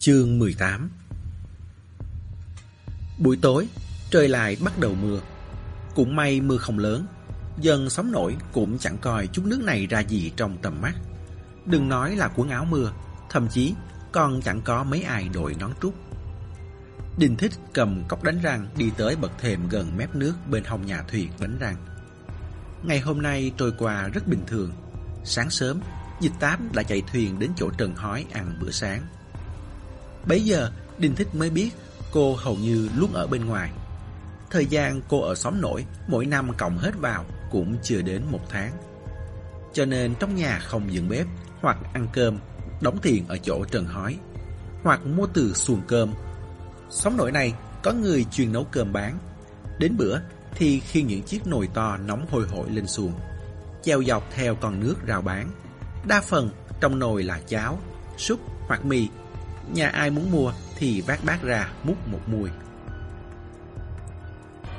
Chương 18 Buổi tối, trời lại bắt đầu mưa. Cũng may mưa không lớn, dân sóng nổi cũng chẳng coi chút nước này ra gì trong tầm mắt. Đừng nói là quần áo mưa, thậm chí còn chẳng có mấy ai đội nón trúc. Đình Thích cầm cốc đánh răng đi tới bậc thềm gần mép nước bên hông nhà thuyền đánh răng. Ngày hôm nay trôi qua rất bình thường. Sáng sớm, Dịch Tám đã chạy thuyền đến chỗ Trần Hói ăn bữa sáng. Bấy giờ, Đinh Thích mới biết cô hầu như luôn ở bên ngoài. Thời gian cô ở xóm nổi mỗi năm cộng hết vào cũng chưa đến một tháng. Cho nên trong nhà không dựng bếp hoặc ăn cơm, đóng tiền ở chỗ Trần Hói, hoặc mua từ xuồng cơm. Xóm nổi này có người chuyên nấu cơm bán. Đến bữa thì khi những chiếc nồi to nóng hôi hổi lên xuồng, treo dọc theo con nước rào bán. Đa phần trong nồi là cháo, súp hoặc mì. Nhà ai muốn mua thì vác bát ra múc một mùi.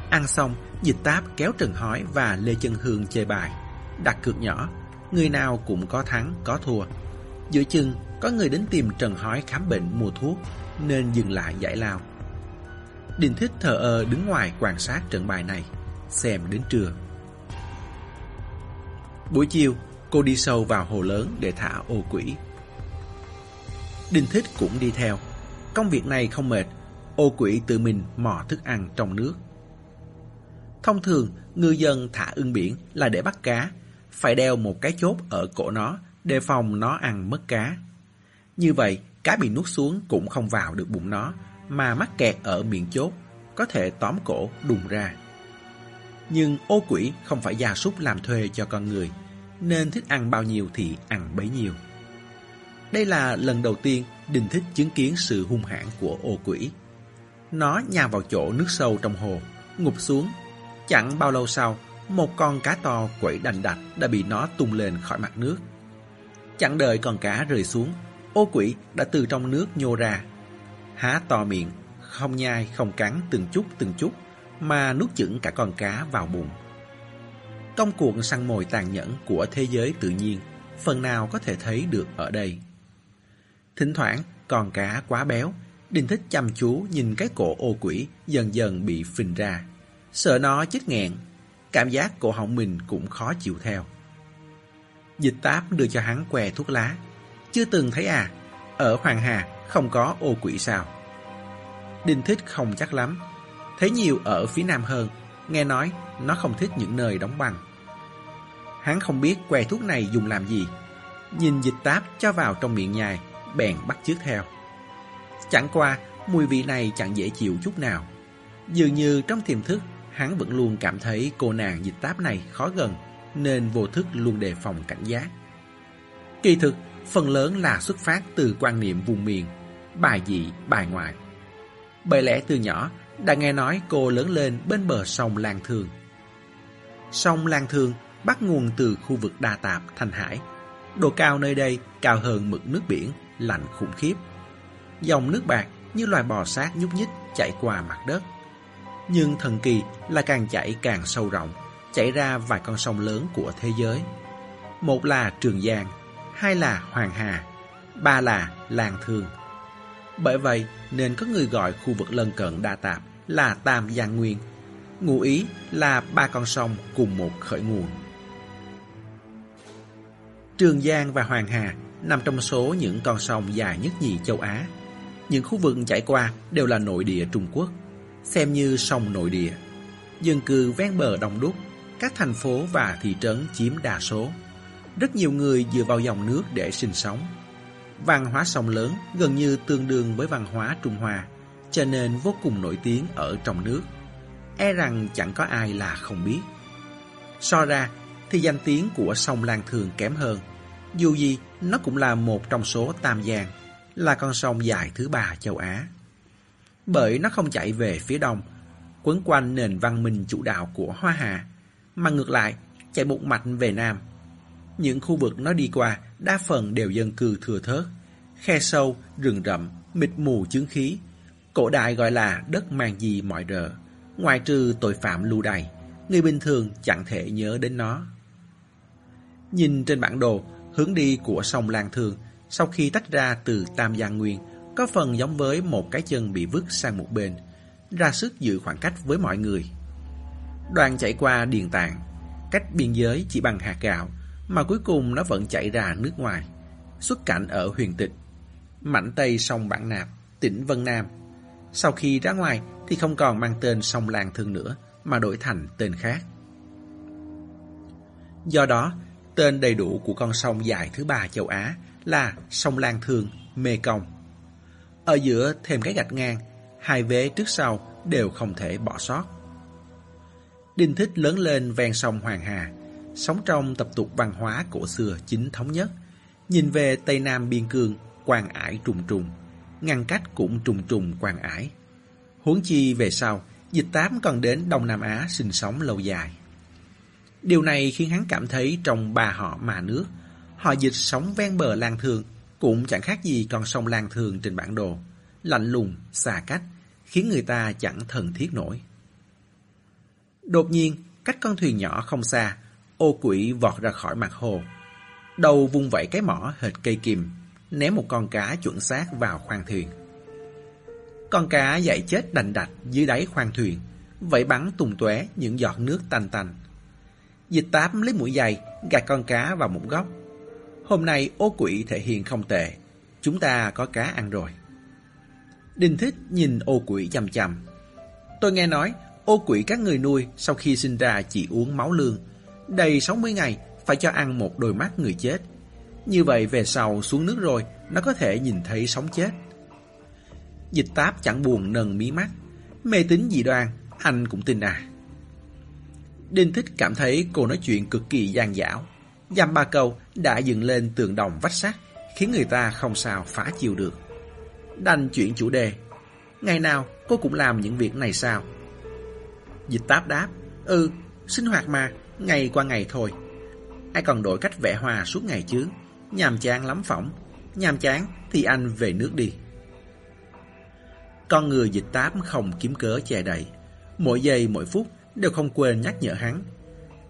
Ăn xong, dịch táp kéo Trần Hói và Lê Chân Hương chơi bài. Đặt cược nhỏ, người nào cũng có thắng, có thua. Giữa chừng, có người đến tìm Trần Hói khám bệnh mua thuốc, nên dừng lại giải lao. Đình Thích thờ ơ đứng ngoài quan sát trận bài này, xem đến trưa. Buổi chiều, cô đi sâu vào hồ lớn để thả ô quỷ. Đình Thích cũng đi theo. Công việc này không mệt, ô quỷ tự mình mò thức ăn trong nước. Thông thường, ngư dân thả ưng biển là để bắt cá, phải đeo một cái chốt ở cổ nó, đề phòng nó ăn mất cá. Như vậy, cá bị nuốt xuống cũng không vào được bụng nó, mà mắc kẹt ở miệng chốt, có thể tóm cổ đùng ra. Nhưng ô quỷ không phải gia súc làm thuê cho con người, nên thích ăn bao nhiêu thì ăn bấy nhiêu. Đây là lần đầu tiên Đình Thích chứng kiến sự hung hãn của ô quỷ. Nó nhào vào chỗ nước sâu trong hồ, ngụp xuống. Chẳng bao lâu sau, một con cá to quẩy đành đạch đã bị nó tung lên khỏi mặt nước. Chẳng đợi con cá rơi xuống, ô quỷ đã từ trong nước nhô ra. Há to miệng, không nhai không cắn từng chút từng chút, mà nuốt chửng cả con cá vào bụng. Công cuộc săn mồi tàn nhẫn của thế giới tự nhiên, phần nào có thể thấy được ở đây. Thỉnh thoảng, còn cá quá béo, đình Thích chăm chú nhìn cái cổ ô quỷ dần dần bị phình ra. Sợ nó chết nghẹn, cảm giác cổ họng mình cũng khó chịu theo. Dịch táp đưa cho hắn que thuốc lá. Chưa từng thấy à, ở Hoàng Hà không có ô quỷ sao? đình Thích không chắc lắm. Thấy nhiều ở phía nam hơn, nghe nói nó không thích những nơi đóng băng. Hắn không biết que thuốc này dùng làm gì. Nhìn dịch táp cho vào trong miệng nhài, bèn bắt chước theo. Chẳng qua, mùi vị này chẳng dễ chịu chút nào. Dường như trong tiềm thức, hắn vẫn luôn cảm thấy cô nàng dịch táp này khó gần, nên vô thức luôn đề phòng cảnh giác. Kỳ thực, phần lớn là xuất phát từ quan niệm vùng miền, bài dị, bài ngoại. Bởi lẽ từ nhỏ, đã nghe nói cô lớn lên bên bờ sông Lan Thương. Sông Lan Thương bắt nguồn từ khu vực Đa Tạp, Thành Hải. Độ cao nơi đây cao hơn mực nước biển, lạnh khủng khiếp. Dòng nước bạc như loài bò sát nhúc nhích chạy qua mặt đất. Nhưng thần kỳ là càng chảy càng sâu rộng, chảy ra vài con sông lớn của thế giới. Một là Trường Giang, hai là Hoàng Hà, ba là Làng Thương. Bởi vậy nên có người gọi khu vực lân cận Đa Tạp là Tam Giang Nguyên. Ngụ ý là ba con sông cùng một khởi nguồn. Trường Giang và Hoàng Hà nằm trong số những con sông dài nhất nhì châu Á. Những khu vực chảy qua đều là nội địa Trung Quốc, xem như sông nội địa. Dân cư ven bờ đông đúc, các thành phố và thị trấn chiếm đa số. Rất nhiều người dựa vào dòng nước để sinh sống. Văn hóa sông lớn gần như tương đương với văn hóa Trung Hoa, cho nên vô cùng nổi tiếng ở trong nước. E rằng chẳng có ai là không biết. So ra thì danh tiếng của sông Lan Thường kém hơn. Dù gì, nó cũng là một trong số Tam Giang, là con sông dài thứ ba châu Á. Bởi nó không chạy về phía đông, quấn quanh nền văn minh chủ đạo của Hoa Hà, mà ngược lại chạy một mạch về nam. Những khu vực nó đi qua đa phần đều dân cư thừa thớt, khe sâu, rừng rậm, mịt mù chứng khí. Cổ đại gọi là đất mang gì mọi rợ, ngoài trừ tội phạm lưu đày, người bình thường chẳng thể nhớ đến nó. Nhìn trên bản đồ, hướng đi của sông Lan Thương sau khi tách ra từ Tam Giang Nguyên có phần giống với một cái chân bị vứt sang một bên, ra sức giữ khoảng cách với mọi người. Đoàn chạy qua điền tạng, cách biên giới chỉ bằng hạt gạo, mà cuối cùng nó vẫn chạy ra nước ngoài, xuất cảnh ở huyền tịch, mảnh tây sông Bản Nạp, tỉnh Vân Nam. Sau khi ra ngoài thì không còn mang tên sông Lan Thương nữa, mà đổi thành tên khác. Do đó, tên đầy đủ của con sông dài thứ ba châu Á là sông Lan Thương, Mê Công. Ở giữa thêm cái gạch ngang, hai vế trước sau đều không thể bỏ sót. Đinh Thích lớn lên ven sông Hoàng Hà, sống trong tập tục văn hóa cổ xưa chính thống nhất. Nhìn về Tây Nam biên cương, quan ải trùng trùng, ngăn cách cũng trùng trùng quan ải. Huống chi về sau, dịch tám còn đến Đông Nam Á sinh sống lâu dài. Điều này khiến hắn cảm thấy trong bà họ mà nước, họ dịch sống ven bờ làng thường cũng chẳng khác gì con sông làng thường trên bản đồ, lạnh lùng, xa cách, khiến người ta chẳng thần thiết nổi. Đột nhiên, cách con thuyền nhỏ không xa, ô quỷ vọt ra khỏi mặt hồ. Đầu vung vẩy cái mỏ hệt cây kìm, ném một con cá chuẩn xác vào khoang thuyền. Con cá dậy chết đành đạch dưới đáy khoang thuyền, vẫy bắn tung tóe những giọt nước tanh tanh. Dịch tám lấy mũi dài gạt con cá vào một góc. Hôm nay ô quỷ thể hiện không tệ, chúng ta có cá ăn rồi. Đinh thích nhìn ô quỷ chằm chằm. Tôi nghe nói, ô quỷ các người nuôi sau khi sinh ra chỉ uống máu lương. Đầy 60 ngày phải cho ăn một đôi mắt người chết. Như vậy về sau xuống nước rồi, nó có thể nhìn thấy sống chết. Dịch táp chẳng buồn nâng mí mắt. Mê tín dị đoan, anh cũng tin à. Đinh Thích cảm thấy cô nói chuyện cực kỳ gian dảo. Dăm ba câu đã dựng lên tường đồng vách sắt, khiến người ta không sao phá chiều được. Đành chuyện chủ đề. Ngày nào cô cũng làm những việc này sao? Dịch táp đáp. Ừ, sinh hoạt mà, ngày qua ngày thôi. Ai còn đổi cách vẽ hoa suốt ngày chứ? Nhàm chán lắm phỏng. Nhàm chán thì anh về nước đi. Con người dịch táp không kiếm cớ che đậy. Mỗi giây mỗi phút đều không quên nhắc nhở hắn.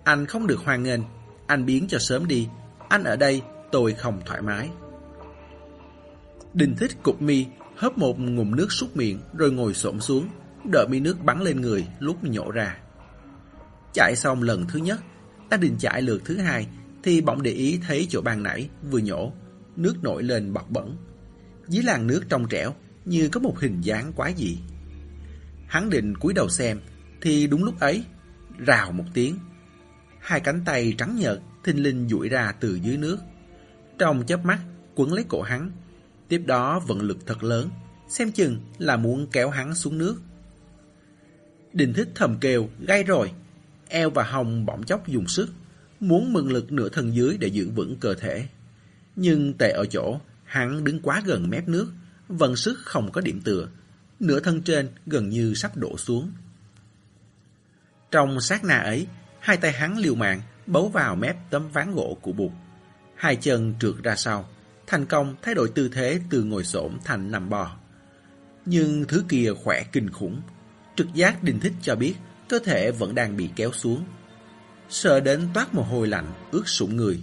Anh không được hoan nghênh, anh biến cho sớm đi. Anh ở đây, tôi không thoải mái. Đình thích cục mi, hớp một ngụm nước súc miệng rồi ngồi xổm xuống, đợi mi nước bắn lên người lúc nhổ ra. Chạy xong lần thứ nhất, ta định chạy lượt thứ hai thì bỗng để ý thấy chỗ bàn nãy vừa nhổ, nước nổi lên bọt bẩn. Dưới làn nước trong trẻo như có một hình dáng quái dị. Hắn định cúi đầu xem thì đúng lúc ấy, rào một tiếng, hai cánh tay trắng nhợt thình linh duỗi ra từ dưới nước. Trong chớp mắt, quấn lấy cổ hắn, tiếp đó vận lực thật lớn, xem chừng là muốn kéo hắn xuống nước. Đình thích thầm kêu, gai rồi, eo và hồng bỗng chốc dùng sức, muốn mừng lực nửa thân dưới để giữ vững cơ thể. Nhưng tệ ở chỗ, hắn đứng quá gần mép nước, vận sức không có điểm tựa, nửa thân trên gần như sắp đổ xuống. Trong sát na ấy, hai tay hắn liều mạng bấu vào mép tấm ván gỗ của bụt. Hai chân trượt ra sau, thành công thay đổi tư thế từ ngồi xổm thành nằm bò. Nhưng thứ kia khỏe kinh khủng, trực giác đình thích cho biết cơ thể vẫn đang bị kéo xuống. Sợ đến toát mồ hôi lạnh, ướt sũng người.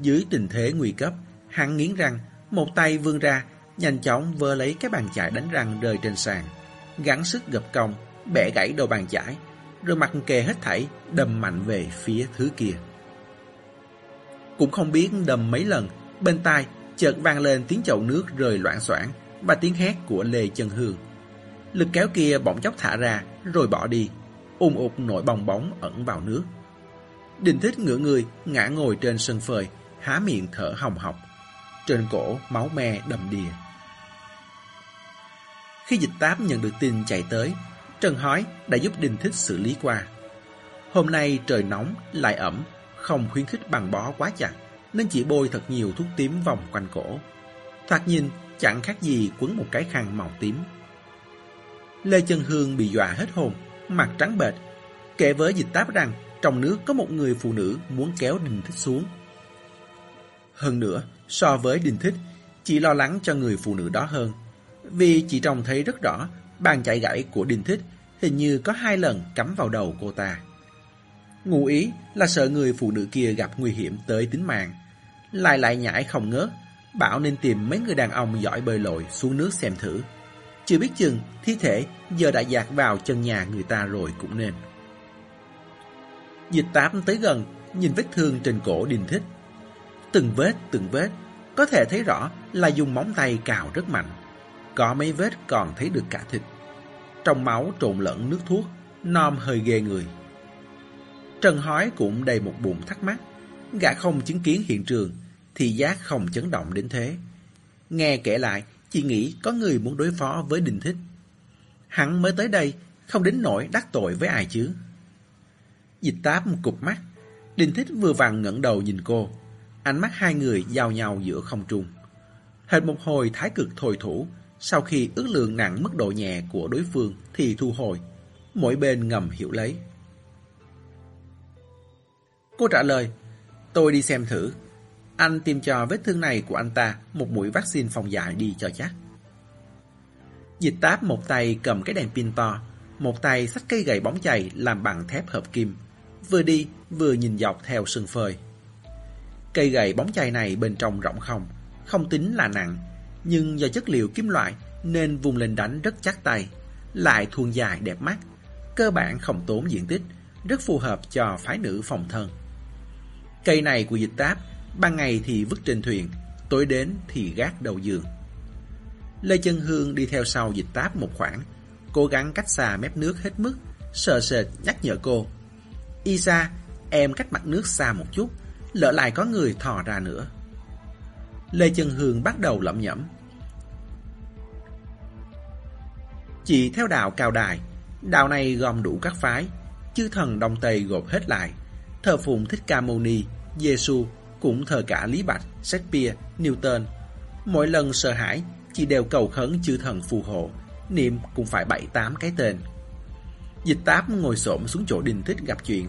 Dưới tình thế nguy cấp, hắn nghiến răng, một tay vươn ra, nhanh chóng vơ lấy cái bàn chải đánh răng rơi trên sàn, gắng sức gập cong, bẻ gãy đầu bàn chải, rồi mặt kệ hết thảy, đâm mạnh về phía thứ kia. Cũng không biết đâm mấy lần, bên tai chợt vang lên tiếng chậu nước rơi loạn xoảng và tiếng hét của Lê Chân Hương. Lực kéo kia bỗng chốc thả ra, rồi bỏ đi, ùn ụt nổi bong bóng ẩn vào nước. Đình thích ngửa người, ngã ngồi trên sân phơi, há miệng thở hồng hộc. Trên cổ, máu me đầm đìa. Khi dịch táp nhận được tin chạy tới, Trần Hói đã giúp Đinh Thích xử lý qua. Hôm nay trời nóng, lại ẩm, không khuyến khích bằng bó quá chặt, nên chỉ bôi thật nhiều thuốc tím vòng quanh cổ. Thoạt nhìn, chẳng khác gì quấn một cái khăn màu tím. Lê Chân Hương bị dọa hết hồn, mặt trắng bệch, kể với dịch táp rằng trong nước có một người phụ nữ muốn kéo Đình Thích xuống. Hơn nữa, so với Đình Thích, chỉ lo lắng cho người phụ nữ đó hơn, vì chị trông thấy rất rõ bàn chạy gãy của Đinh Thích hình như có hai lần cắm vào đầu cô ta. Ngụ ý là sợ người phụ nữ kia gặp nguy hiểm tới tính mạng, lại lại nhảy không ngớt, Bảo nên tìm mấy người đàn ông giỏi bơi lội xuống nước xem thử. Chưa biết chừng thi thể giờ đã dạt vào chân nhà người ta rồi cũng nên. Dịch tám tới gần, nhìn vết thương trên cổ Đinh Thích. Từng vết, từng vết, có thể thấy rõ là dùng móng tay cào rất mạnh. Có mấy vết còn thấy được cả thịt. Trong máu trộn lẫn nước thuốc, nom hơi ghê người. Trần Hói cũng đầy một bụng thắc mắc. Gã không chứng kiến hiện trường, thì giác không chấn động đến thế. Nghe kể lại, chỉ nghĩ có người muốn đối phó với đình Thích. Hắn mới tới đây, không đến nỗi đắc tội với ai chứ. Dịch táp một cục mắt, đình Thích vừa vàng ngẩng đầu nhìn cô. Ánh mắt hai người giao nhau giữa không trung. Hệt một hồi thái cực thôi thủ, sau khi ước lượng nặng mức độ nhẹ của đối phương thì thu hồi. Mỗi bên ngầm hiểu lấy. Cô trả lời, tôi đi xem thử. Anh tìm cho vết thương này của anh ta một mũi vaccine phòng dại đi cho chắc. Dịch táp một tay cầm cái đèn pin to, một tay xách cây gậy bóng chày làm bằng thép hợp kim, vừa đi vừa nhìn dọc theo sườn phơi. Cây gậy bóng chày này bên trong rộng không, không tính là nặng, nhưng do chất liệu kim loại nên vùng lên đánh rất chắc tay, lại thuôn dài đẹp mắt, cơ bản không tốn diện tích, rất phù hợp cho phái nữ phòng thân. Cây này của dịch táp, ban ngày thì vứt trên thuyền, tối đến thì gác đầu giường. Lê Chân Hương đi theo sau dịch táp một khoảng, cố gắng cách xa mép nước hết mức, sợ sệt nhắc nhở cô. Isa, em cách mặt nước xa một chút, lỡ lại có người thò ra nữa. Lê Chân Hương bắt đầu lẩm nhẩm. Chị theo đạo cao đài, đạo này gồm đủ các phái, chư thần Đông Tây gộp hết lại, thờ phụng Thích Ca Mâu Ni, Giêsu cũng thờ cả Lý Bạch, Shakespeare, Newton. Mỗi lần sợ hãi, chị đều cầu khấn chư thần phù hộ, niệm cũng phải bảy tám cái tên. Dịch táp ngồi xổm xuống chỗ đình thích gặp chuyện,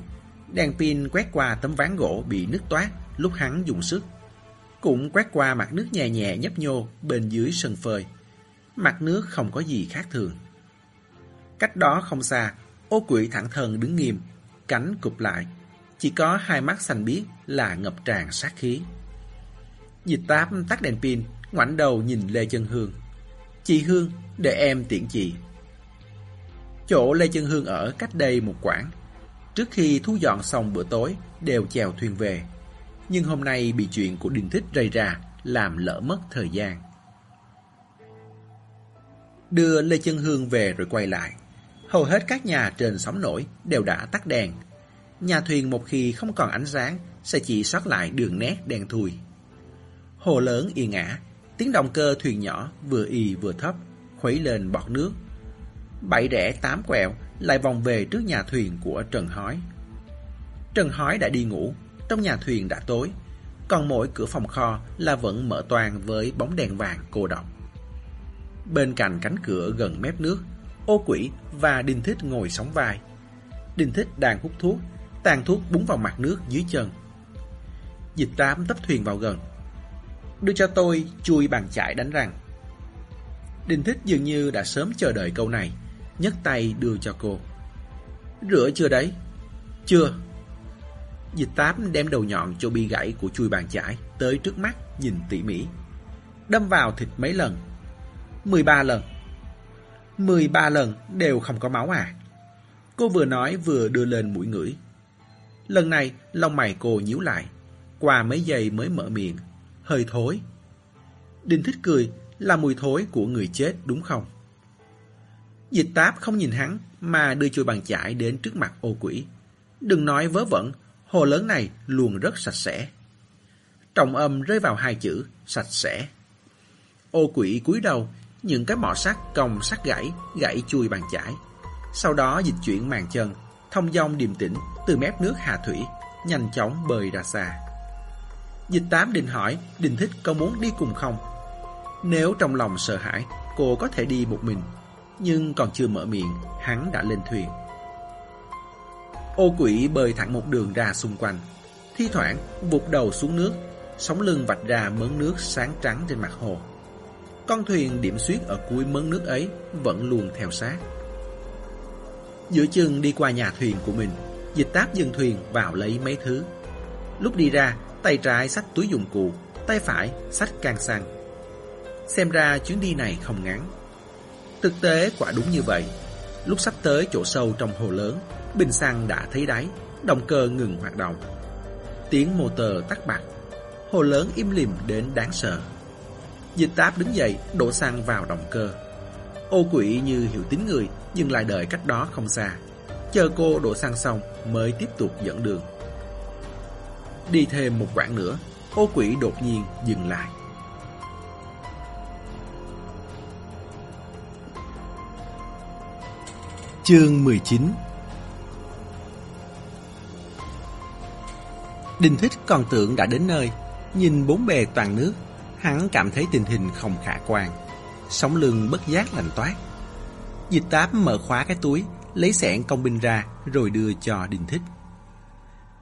đèn pin quét qua tấm ván gỗ bị nứt toát lúc hắn dùng sức. Cũng quét qua mặt nước nhẹ nhẹ nhấp nhô bên dưới sân phơi. Mặt nước không có gì khác thường. Cách đó không xa, ô quỷ thẳng thần đứng nghiêm, cánh cụp lại, chỉ có hai mắt xanh biếc là ngập tràn sát khí. Dịch táp tắt đèn pin, ngoảnh đầu nhìn Lê Chân Hương. Chị Hương, để em tiện chị. Chỗ Lê Chân Hương ở cách đây một quãng. Trước khi thu dọn xong bữa tối, đều chèo thuyền về. Nhưng hôm nay bị chuyện của Đinh Thích rây ra, làm lỡ mất thời gian. Đưa Lê Chân Hương về rồi quay lại. Hầu hết các nhà trên sóng nổi đều đã tắt đèn, Nhà thuyền một khi không còn ánh sáng sẽ chỉ sót lại đường nét đen thui. Hồ lớn yên ả, tiếng động cơ thuyền nhỏ vừa y vừa thấp, khuấy lên bọt nước. Bảy rẽ tám quẹo lại vòng về trước nhà thuyền của Trần Hói. Trần Hói đã đi ngủ, trong nhà thuyền đã tối, còn mỗi cửa phòng kho là vẫn mở toàn với bóng đèn vàng cô độc. Bên cạnh cánh cửa gần mép nước, ô quỷ và Đinh Thích ngồi sóng vai. Đinh Thích đang hút thuốc tàn thuốc búng vào mặt nước dưới chân. Dịch tám tấp thuyền vào gần. Đưa cho tôi chui bàn chải đánh răng. Đinh Thích dường như đã sớm chờ đợi câu này, nhấc tay đưa cho cô. Rửa chưa đấy? Chưa. Dịch tám đem đầu nhọn cho bi gãy của chui bàn chải tới trước mắt nhìn tỉ mỉ. Đâm vào thịt mấy lần? 13 lần. 13 lần đều không có máu à? Cô vừa nói vừa đưa lên mũi ngửi. Lần này, lông mày cô nhíu lại. Qua mấy giây mới mở miệng. Hơi thối. Đinh thích cười là mùi thối của người chết đúng không? Dịch táp không nhìn hắn mà đưa chui bàn chải đến trước mặt ô quỷ. Đừng nói vớ vẩn, hồ lớn này luôn rất sạch sẽ. Trọng âm rơi vào hai chữ sạch sẽ. Ô quỷ cúi đầu, những cái mỏ sắt còng sắt gãy, gãy chui bàn chải. Sau đó dịch chuyển màn chân, thông dong điềm tĩnh từ mép nước hạ thủy, nhanh chóng bơi ra xa. Dịch tám định hỏi Đình Thích có muốn đi cùng không? Nếu trong lòng sợ hãi, cô có thể đi một mình, nhưng còn chưa mở miệng, hắn đã lên thuyền. Ô quỷ bơi thẳng một đường ra xung quanh, thi thoảng vụt đầu xuống nước, sóng lưng vạch ra mớn nước sáng trắng trên mặt hồ. Con thuyền điểm xuyết ở cuối mớn nước ấy vẫn luôn theo sát. Giữa chừng đi qua nhà thuyền của mình, dịch táp dừng thuyền vào lấy mấy thứ. Lúc đi ra, tay trái xách túi dụng cụ, tay phải xách can xăng. Xem ra chuyến đi này không ngắn. Thực tế quả đúng như vậy. Lúc sắp tới chỗ sâu trong hồ lớn, bình xăng đã thấy đáy, động cơ ngừng hoạt động. Tiếng motor tắt bạc hồ lớn im lìm đến đáng sợ. Dịch táp đứng dậy, đổ xăng vào động cơ. Ô quỷ như hiểu tính người, nhưng lại đợi cách đó không xa. Chờ cô đổ xăng xong mới tiếp tục dẫn đường. Đi thêm một quãng nữa, ô quỷ đột nhiên dừng lại. Chương 19 Đinh Thích còn tưởng đã đến nơi, nhìn bốn bề toàn nước, hắn cảm thấy tình hình không khả quan. Sống lưng bất giác lạnh toát. Dịch táp mở khóa cái túi, lấy sẹn công binh ra rồi đưa cho Đinh Thích.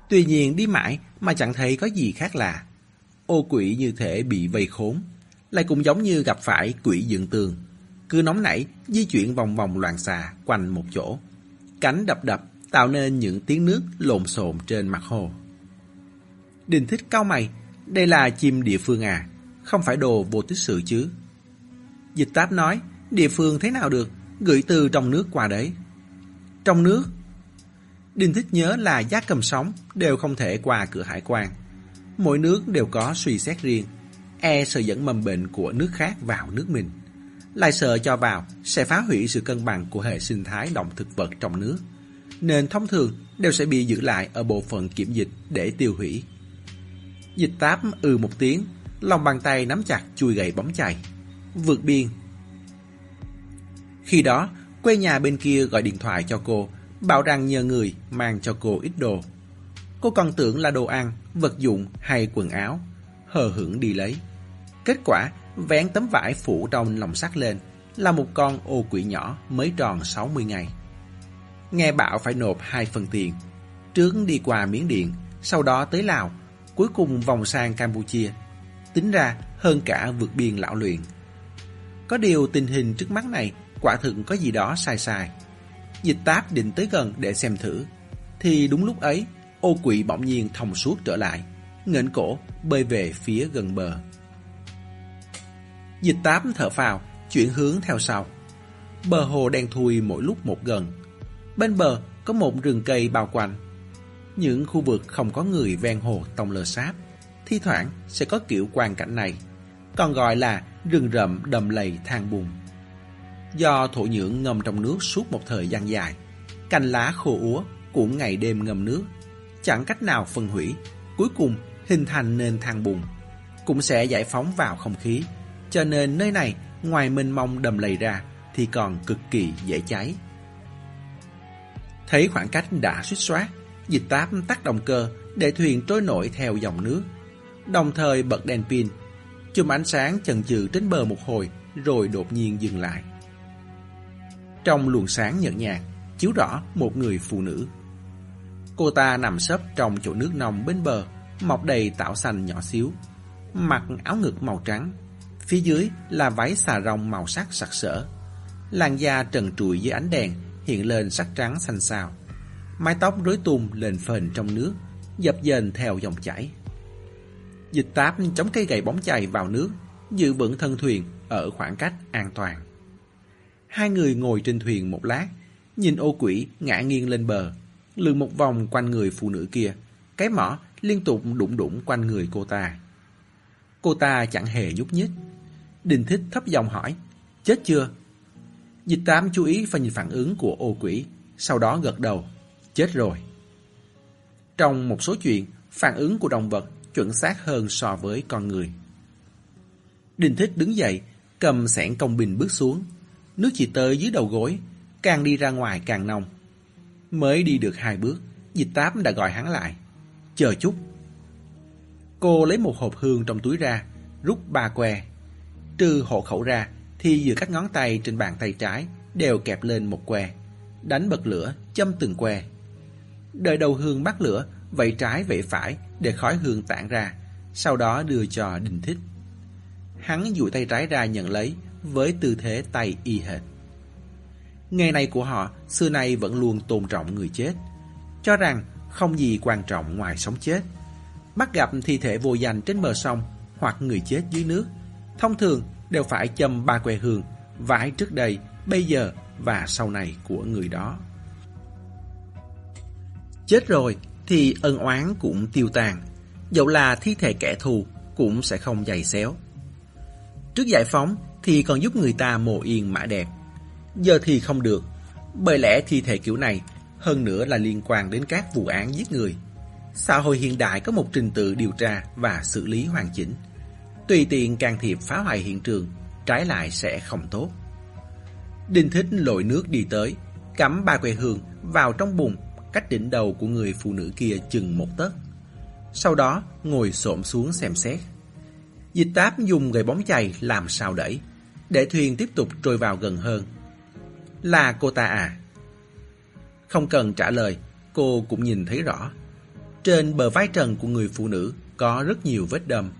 Tuy nhiên đi mãi mà chẳng thấy có gì khác lạ. Ô quỷ như thể bị vây khốn, lại cũng giống như gặp phải quỷ dựng tường. Cứ nóng nảy, di chuyển vòng vòng loạn xà quanh một chỗ. Cánh đập đập tạo nên những tiếng nước lộn xộn trên mặt hồ. Đình thích cao mày, đây là chim địa phương à, không phải đồ vô tích sự chứ. Dịch táp nói, địa phương thế nào được, gửi từ trong nước qua đấy. Trong nước? Đình thích nhớ là giá cầm sóng đều không thể qua cửa hải quan. Mỗi nước đều có suy xét riêng, e sợ dẫn mầm bệnh của nước khác vào nước mình. Lại sợ cho vào sẽ phá hủy sự cân bằng của hệ sinh thái động thực vật trong nước. Nên thông thường đều sẽ bị giữ lại ở bộ phận kiểm dịch để tiêu hủy. Dịch táp ừ một tiếng, lòng bàn tay nắm chặt chui gậy bóng chày. Vượt biên. Khi đó, quê nhà bên kia gọi điện thoại cho cô, bảo rằng nhờ người mang cho cô ít đồ. Cô còn tưởng là đồ ăn, vật dụng hay quần áo, hờ hững đi lấy. Kết quả, vén tấm vải phủ trong lồng sắt lên là một con ô quỷ nhỏ mới tròn 60 ngày. Nghe bảo phải nộp hai phần tiền, trước đi qua Miến Điện, sau đó tới Lào, cuối cùng vòng sang Campuchia. Tính ra hơn cả vượt biên lão luyện. Có điều tình hình trước mắt này quả thực có gì đó sai sai. Dịch táp định tới gần để xem thử. Thì đúng lúc ấy, ô quỷ bỗng nhiên thông suốt trở lại, ngẩng cổ bơi về phía gần bờ. Dịch táp thở phào, chuyển hướng theo sau. Bờ hồ đen thui mỗi lúc một gần. Bên bờ có một rừng cây bao quanh. Những khu vực không có người ven hồ tông lờ sáp, thi thoảng sẽ có kiểu quan cảnh này, còn gọi là rừng rậm đầm lầy than bùn. Do thổ nhưỡng ngâm trong nước suốt một thời gian dài, cành lá khô úa cũng ngày đêm ngâm nước, chẳng cách nào phân hủy, cuối cùng hình thành nên than bùn, cũng sẽ giải phóng vào không khí, cho nên nơi này ngoài mênh mông đầm lầy ra thì còn cực kỳ dễ cháy. Thấy khoảng cách đã suýt soát, dịch táp tắt động cơ để thuyền trôi nổi theo dòng nước, đồng thời bật đèn pin. Chùm ánh sáng chần chừ trên bờ một hồi rồi đột nhiên dừng lại. Trong luồng sáng nhợt nhạt, chiếu rõ một người phụ nữ. Cô ta nằm sấp trong chỗ nước nông bên bờ, mọc đầy tảo xanh nhỏ xíu, mặc áo ngực màu trắng, phía dưới là váy xà rong màu sắc sặc sỡ. Làn da trần trụi dưới ánh đèn hiện lên sắc trắng xanh xao. Mái tóc rối tung lên phền trong nước, dập dềnh theo dòng chảy. Dịch táp chống cây gậy bóng chày vào nước, giữ vững thân thuyền ở khoảng cách an toàn. Hai người ngồi trên thuyền một lát, nhìn ô quỷ ngã nghiêng lên bờ, lượn một vòng quanh người phụ nữ kia, cái mỏ liên tục đụng đụng quanh người cô ta. Cô ta chẳng hề nhúc nhích. Đình thích thấp giọng hỏi, chết chưa? Dịch tám chú ý và nhìn phản ứng của ô quỷ, sau đó gật đầu, chết rồi. Trong một số chuyện, phản ứng của động vật chuẩn xác hơn so với con người. Đình thích đứng dậy, cầm sẻn công bình bước xuống, Nước chỉ tới dưới đầu gối, càng đi ra ngoài càng nông. Mới đi được hai bước, dịch táp đã gọi hắn lại. Chờ chút. Cô lấy một hộp hương trong túi ra, rút ba que. Trừ hộ khẩu ra, thì giữa các ngón tay trên bàn tay trái đều kẹp lên một que. Đánh bật lửa, châm từng que. Đợi đầu hương bắt lửa, vẫy trái vẫy phải để khói hương tản ra, sau đó đưa cho đình Thích. Hắn duỗi tay trái ra nhận lấy, với tư thế tay y hệt. Nghề này của họ xưa nay vẫn luôn tôn trọng người chết, cho rằng không gì quan trọng ngoài sống chết. Bắt gặp thi thể vô danh trên bờ sông hoặc người chết dưới nước, thông thường đều phải châm ba que hương, vải trước đây, bây giờ và sau này của người đó. Chết rồi thì ân oán cũng tiêu tàn, dẫu là thi thể kẻ thù cũng sẽ không dày xéo. Trước giải phóng thì còn giúp người ta mồ yên mã đẹp. Giờ thì không được, bởi lẽ thi thể kiểu này hơn nữa là liên quan đến các vụ án giết người. Xã hội hiện đại có một trình tự điều tra và xử lý hoàn chỉnh. Tùy tiện can thiệp phá hoại hiện trường, trái lại sẽ không tốt. Đinh Thích lội nước đi tới, cắm ba que hương vào trong bùn cách đỉnh đầu của người phụ nữ kia chừng một tấc. Sau đó ngồi xổm xuống xem xét. Dịch táp dùng gậy bóng chày làm sao đẩy, để thuyền tiếp tục trôi vào gần hơn. Là cô ta à? Không cần trả lời, cô cũng nhìn thấy rõ. Trên bờ vai trần của người phụ nữ có rất nhiều vết đâm.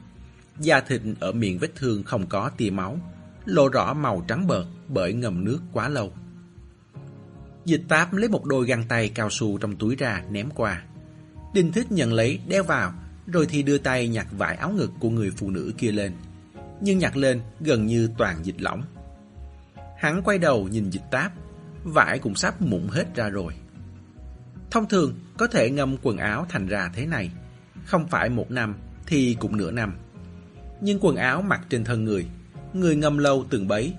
Da thịt ở miệng vết thương không có tia máu, lộ rõ màu trắng bợt bởi ngầm nước quá lâu. Dịch táp lấy một đôi găng tay cao su trong túi ra ném qua. Đinh thích nhận lấy đeo vào, rồi thì đưa tay nhặt vải áo ngực của người phụ nữ kia lên. Nhưng nhặt lên gần như toàn dịch lỏng. Hắn quay đầu nhìn dịch táp, vải cũng sắp mụn hết ra rồi. Thông thường có thể ngâm quần áo thành ra thế này, không phải một năm thì cũng nửa năm. Nhưng quần áo mặc trên thân người, người ngâm lâu từng bấy,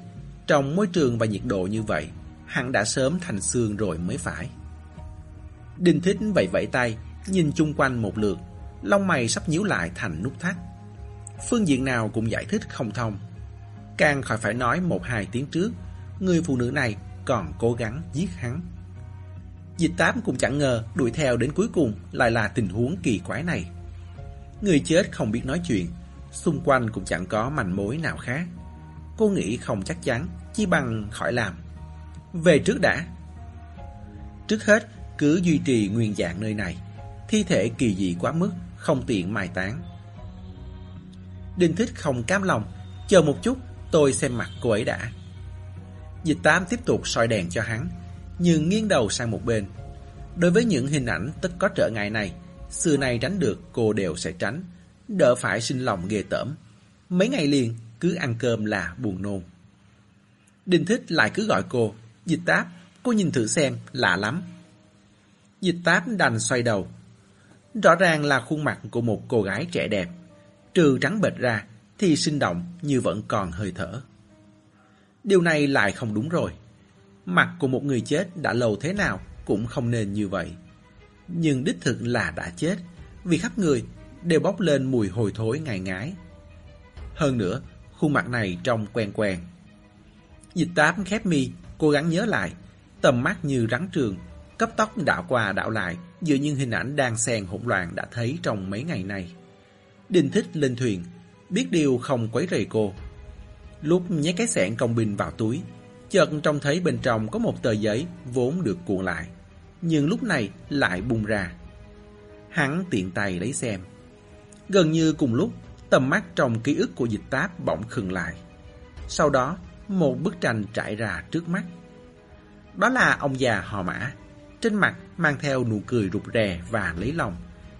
trong môi trường và nhiệt độ như vậy, hắn đã sớm thành xương rồi mới phải. Đinh thích vẫy vẫy tay, nhìn chung quanh một lượt, lông mày sắp nhíu lại thành nút thắt. Phương diện nào cũng giải thích không thông. Càng khỏi phải nói một hai tiếng trước, người phụ nữ này còn cố gắng giết hắn. Dịch tám cũng chẳng ngờ đuổi theo đến cuối cùng lại là tình huống kỳ quái này. Người chết không biết nói chuyện, xung quanh cũng chẳng có manh mối nào khác. Cô nghĩ không chắc chắn, chỉ bằng khỏi làm. Về trước đã. Trước hết, cứ duy trì nguyên dạng nơi này. Thi thể kỳ dị quá mức, không tiện mai táng. Đinh Thích không cam lòng, chờ một chút, tôi xem mặt cô ấy đã. Dịch tám tiếp tục soi đèn cho hắn, nhưng nghiêng đầu sang một bên. Đối với những hình ảnh tất có trở ngại này, xưa nay tránh được cô đều sẽ tránh, đỡ phải sinh lòng ghê tởm. Mấy ngày liền, cứ ăn cơm là buồn nôn. Đinh Thích lại cứ gọi cô, dịch táp, cô nhìn thử xem, lạ lắm. Dịch táp đành xoay đầu. Rõ ràng là khuôn mặt của một cô gái trẻ đẹp. Trừ trắng bệch ra, thì sinh động như vẫn còn hơi thở. Điều này lại không đúng rồi. Mặt của một người chết đã lâu thế nào cũng không nên như vậy. Nhưng đích thực là đã chết, vì khắp người đều bốc lên mùi hồi thối ngài ngái. Hơn nữa, khuôn mặt này trông quen quen. Dịch tám khép mi, cố gắng nhớ lại, tầm mắt như rắn trường, cấp tóc đảo qua đảo lại dựa những hình ảnh đang xen hỗn loạn đã thấy trong mấy ngày nay. Đinh thích lên thuyền, biết điều không quấy rầy cô. Lúc nhét cái sẹn công binh vào túi, chợt trông thấy bên trong có một tờ giấy vốn được cuộn lại, nhưng lúc này lại bung ra. Hắn tiện tay lấy xem. Gần như cùng lúc, tầm mắt trong ký ức của dịch táp bỗng khừng lại. Sau đó, một bức tranh trải ra trước mắt. Đó là ông già họ mã, trên mặt mang theo nụ cười rụt rè và lấy lòng,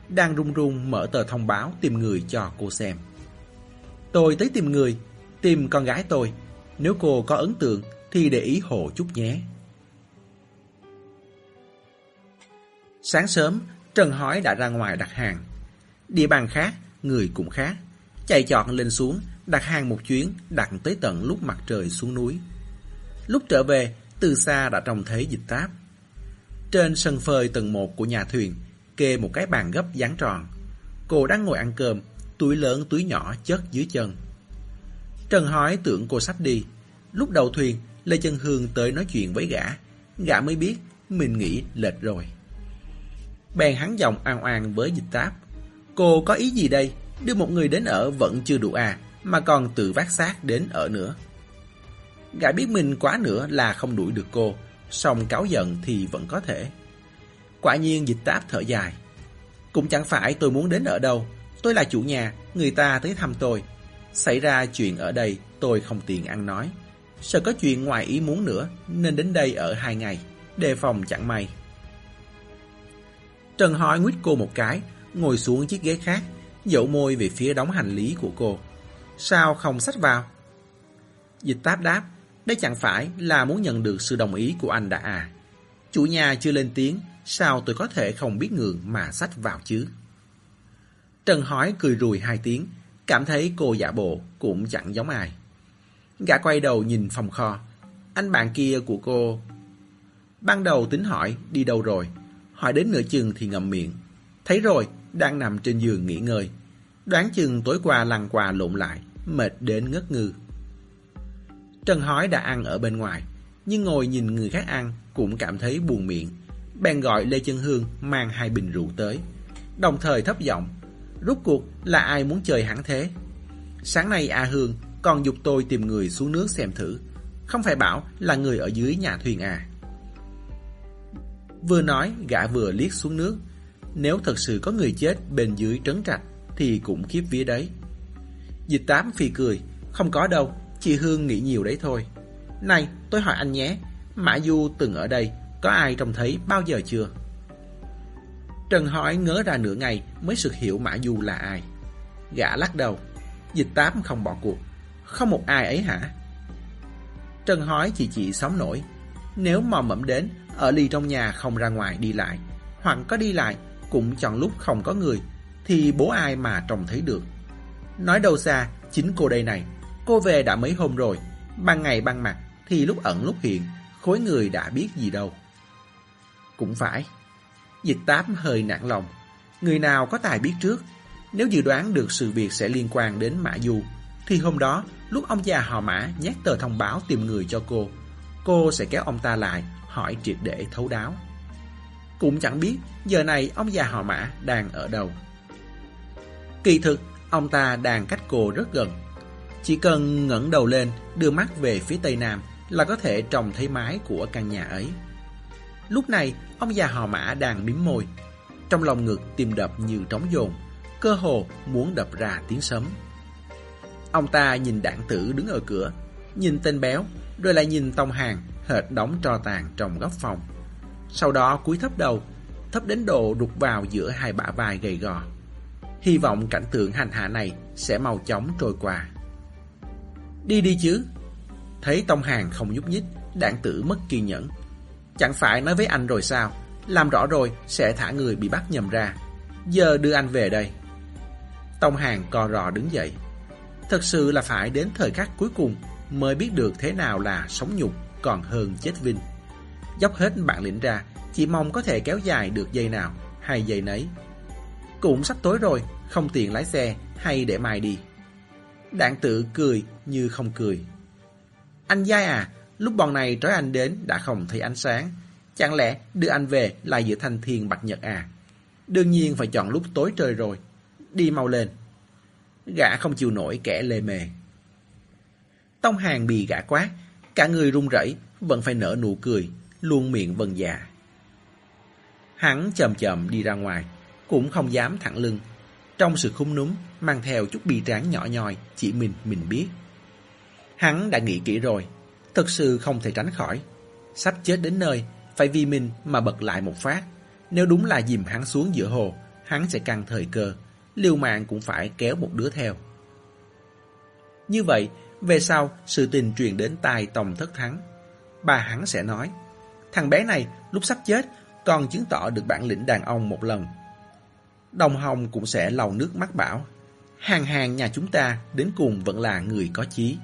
đang run run mở tờ thông báo tìm người cho cô xem. Tôi tới tìm người, tìm con gái tôi. Nếu cô có ấn tượng thì để ý hộ chút nhé. Sáng sớm, Trần Hói đã ra ngoài đặt hàng. Địa bàn khác, người cũng khác. Chạy chọn lên xuống, đặt hàng một chuyến, đặt tới tận lúc mặt trời xuống núi. Lúc trở về, từ xa đã trông thấy dịch táp. Trên sân phơi tầng 1 của nhà thuyền, kê một cái bàn gấp dáng tròn. Cô đang ngồi ăn cơm, túi lớn túi nhỏ chất dưới chân. Trần Hói tưởng cô sắp đi. Lúc đầu thuyền, Lê Chân Hương tới nói chuyện với gã. Gã mới biết mình nghĩ lệch rồi. Bèn hắn giọng an oan với dịch táp. Cô có ý gì đây? Đưa một người đến ở vẫn chưa đủ à, mà còn tự vác xác đến ở nữa. Gã biết mình quá nữa là không đuổi được cô, song cáo giận thì vẫn có thể. Quả nhiên dịch táp thở dài. Cũng chẳng phải tôi muốn đến ở đâu, tôi là chủ nhà, người ta tới thăm tôi. Xảy ra chuyện ở đây, tôi không tiện ăn nói. Sợ có chuyện ngoài ý muốn nữa, nên đến đây ở hai ngày, đề phòng chẳng may. Trần hỏi nguyết cô một cái, ngồi xuống chiếc ghế khác, dậu môi về phía đóng hành lý của cô, sao không sách vào? Dịch táp đáp, đây chẳng phải là muốn nhận được sự đồng ý của anh đã à. Chủ nhà chưa lên tiếng, sao tôi có thể không biết ngượng mà sách vào chứ? Trần hỏi cười rùi hai tiếng, cảm thấy cô giả bộ cũng chẳng giống ai. Gã quay đầu nhìn phòng kho, anh bạn kia của cô. Ban đầu tính hỏi đi đâu rồi, hỏi đến nửa chừng thì ngậm miệng. Thấy rồi, đang nằm trên giường nghỉ ngơi. Đoán chừng tối qua lăn quà lộn lại, mệt đến ngất ngư. Trần Hói đã ăn ở bên ngoài, nhưng ngồi nhìn người khác ăn cũng cảm thấy buồn miệng. Bèn gọi Lê Chân Hương mang hai bình rượu tới. Đồng thời thấp giọng, rút cuộc là ai muốn chơi hẳn thế? Sáng nay A Hương còn dục tôi tìm người xuống nước xem thử. Không phải bảo là người ở dưới nhà thuyền à. Vừa nói, gã vừa liếc xuống nước. Nếu thật sự có người chết bên dưới trấn trạch, thì cũng khiếp vía đấy. Dịch tám phi cười, không có đâu, chị Hương nghĩ nhiều đấy thôi. Này, tôi hỏi anh nhé, Mã Du từng ở đây, có ai trông thấy bao giờ chưa? Trần hỏi ngớ ra nửa ngày mới sực hiểu Mã Du là ai. Gã lắc đầu, dịch tám không bỏ cuộc, không một ai ấy hả? Trần hỏi chị chị sống nổi, nếu mò mẫm đến, ở lì trong nhà không ra ngoài đi lại, hoặc có đi lại, cũng chọn lúc không có người, thì bố ai mà trông thấy được. Nói đâu xa, chính cô đây này, cô về đã mấy hôm rồi, ban ngày ban mặt, thì lúc ẩn lúc hiện, khối người đã biết gì đâu. Cũng phải, dịch tám hơi nặng lòng, người nào có tài biết trước, nếu dự đoán được sự việc sẽ liên quan đến Mã Du, thì hôm đó, lúc ông già họ Mã nhét tờ thông báo tìm người cho cô, cô sẽ kéo ông ta lại, hỏi triệt để thấu đáo. Cũng chẳng biết giờ này ông già họ Mã đang ở đâu. Kỳ thực, ông ta đang cách cô rất gần. Chỉ cần ngẩng đầu lên, đưa mắt về phía tây nam là có thể trông thấy mái của căn nhà ấy. Lúc này, ông già họ Mã đang mím môi. Trong lòng ngực tim đập như trống dồn, cơ hồ muốn đập ra tiếng sấm. Ông ta nhìn đảng tử đứng ở cửa, nhìn tên béo, rồi lại nhìn tông hàng hệt đóng tro tàn trong góc phòng. Sau đó cúi thấp đầu, thấp đến độ đục vào giữa hai bả vai gầy gò. Hy vọng cảnh tượng hành hạ này sẽ mau chóng trôi qua. Đi đi chứ. Thấy Tông Hàng không nhúc nhích, đảng tử mất kiên nhẫn. Chẳng phải nói với anh rồi sao, làm rõ rồi sẽ thả người bị bắt nhầm ra. Giờ đưa anh về đây. Tông Hàng co rò đứng dậy. Thật sự là phải đến thời khắc cuối cùng mới biết được thế nào là sống nhục còn hơn chết vinh. Dốc hết bản lĩnh ra, chỉ mong có thể kéo dài được dây nào hay dây nấy. Cũng sắp tối rồi, không tiền lái xe hay để mai đi. Đạn tự cười như không cười. Anh dai à, lúc bọn này trói anh đến đã không thấy ánh sáng. Chẳng lẽ đưa anh về là giữa thanh thiên bạch nhật à? Đương nhiên phải chọn lúc tối trời rồi. Đi mau lên. Gã không chịu nổi kẻ lê mề. Tông hàng bị gã quát, cả người run rẩy vẫn phải nở nụ cười, luôn miệng vần già. Hắn chậm chậm đi ra ngoài, cũng không dám thẳng lưng. Trong sự khung núm, mang theo chút bi tráng nhỏ nhòi chỉ mình mình biết. Hắn đã nghĩ kỹ rồi, thật sự không thể tránh khỏi. Sắp chết đến nơi, phải vì mình mà bật lại một phát. Nếu đúng là dìm hắn xuống giữa hồ, hắn sẽ căng thời cơ, liều mạng cũng phải kéo một đứa theo. Như vậy, về sau, sự tình truyền đến tai Tòng Thất Thắng. Bà hắn sẽ nói, thằng bé này lúc sắp chết còn chứng tỏ được bản lĩnh đàn ông một lần. Đồng Hồng cũng sẽ lau nước mắt bảo, hàng hàng nhà chúng ta đến cùng vẫn là người có chí.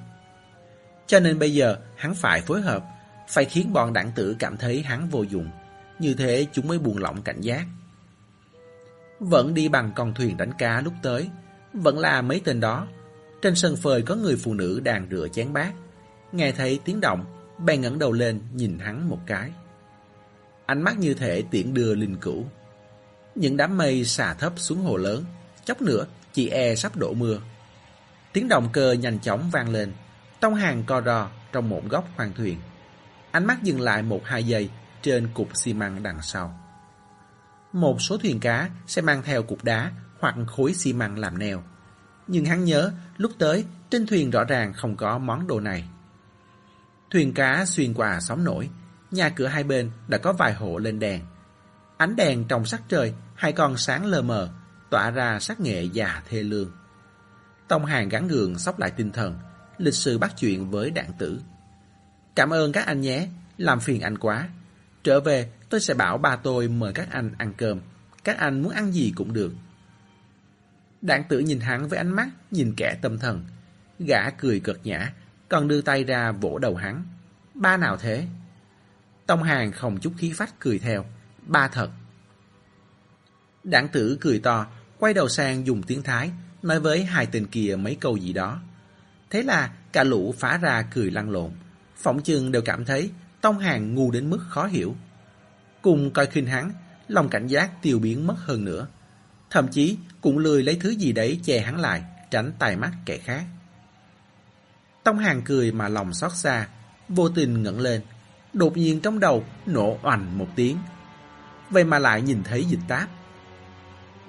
Cho nên bây giờ hắn phải phối hợp, phải khiến bọn đảng tử cảm thấy hắn vô dụng. Như thế chúng mới buồn lỏng cảnh giác. Vẫn đi bằng con thuyền đánh cá lúc tới, vẫn là mấy tên đó trên sân phơi có người phụ nữ đang rửa chén bát. Nghe thấy tiếng động, bèn ngẩng đầu lên nhìn hắn một cái. Ánh mắt như thể tiễn đưa linh cửu. Những đám mây xả thấp xuống hồ lớn, chốc nữa chị e sắp đổ mưa. Tiếng động cơ nhanh chóng vang lên, tông hàng co rò trong một góc khoang thuyền. Ánh mắt dừng lại một hai giây trên cục xi măng đằng sau. Một số thuyền cá sẽ mang theo cục đá hoặc khối xi măng làm neo nhưng hắn nhớ lúc tới trên thuyền rõ ràng không có món đồ này. Thuyền cá xuyên qua sóng nổi, nhà cửa hai bên đã có vài hộ lên đèn. Ánh đèn trong sắc trời hai con sáng lờ mờ, tỏa ra sắc nghệ già thê lương. Tông Hàng gắn gượng sóc lại tinh thần, lịch sự bắt chuyện với đạn tử. Cảm ơn các anh nhé, làm phiền anh quá. Trở về, tôi sẽ bảo ba tôi mời các anh ăn cơm. Các anh muốn ăn gì cũng được. Đạn tử nhìn hắn với ánh mắt, nhìn kẻ tâm thần. Gã cười cợt nhã, còn đưa tay ra vỗ đầu hắn. Ba nào thế? Tông Hàng không chút khí phách cười theo. Ba thật. Đảng tử cười to, quay đầu sang dùng tiếng Thái, nói với hai tên kia mấy câu gì đó. Thế là cả lũ phá ra cười lăn lộn. Phỏng chừng đều cảm thấy Tông Hàng ngu đến mức khó hiểu. Cùng coi khinh hắn, lòng cảnh giác tiêu biến mất hơn nữa. Thậm chí cũng lười lấy thứ gì đấy che hắn lại, tránh tai mắt kẻ khác. Tông Hàng cười mà lòng xót xa, vô tình ngẩng lên. Đột nhiên trong đầu nổ oành một tiếng. Vậy mà lại nhìn thấy dịch táp.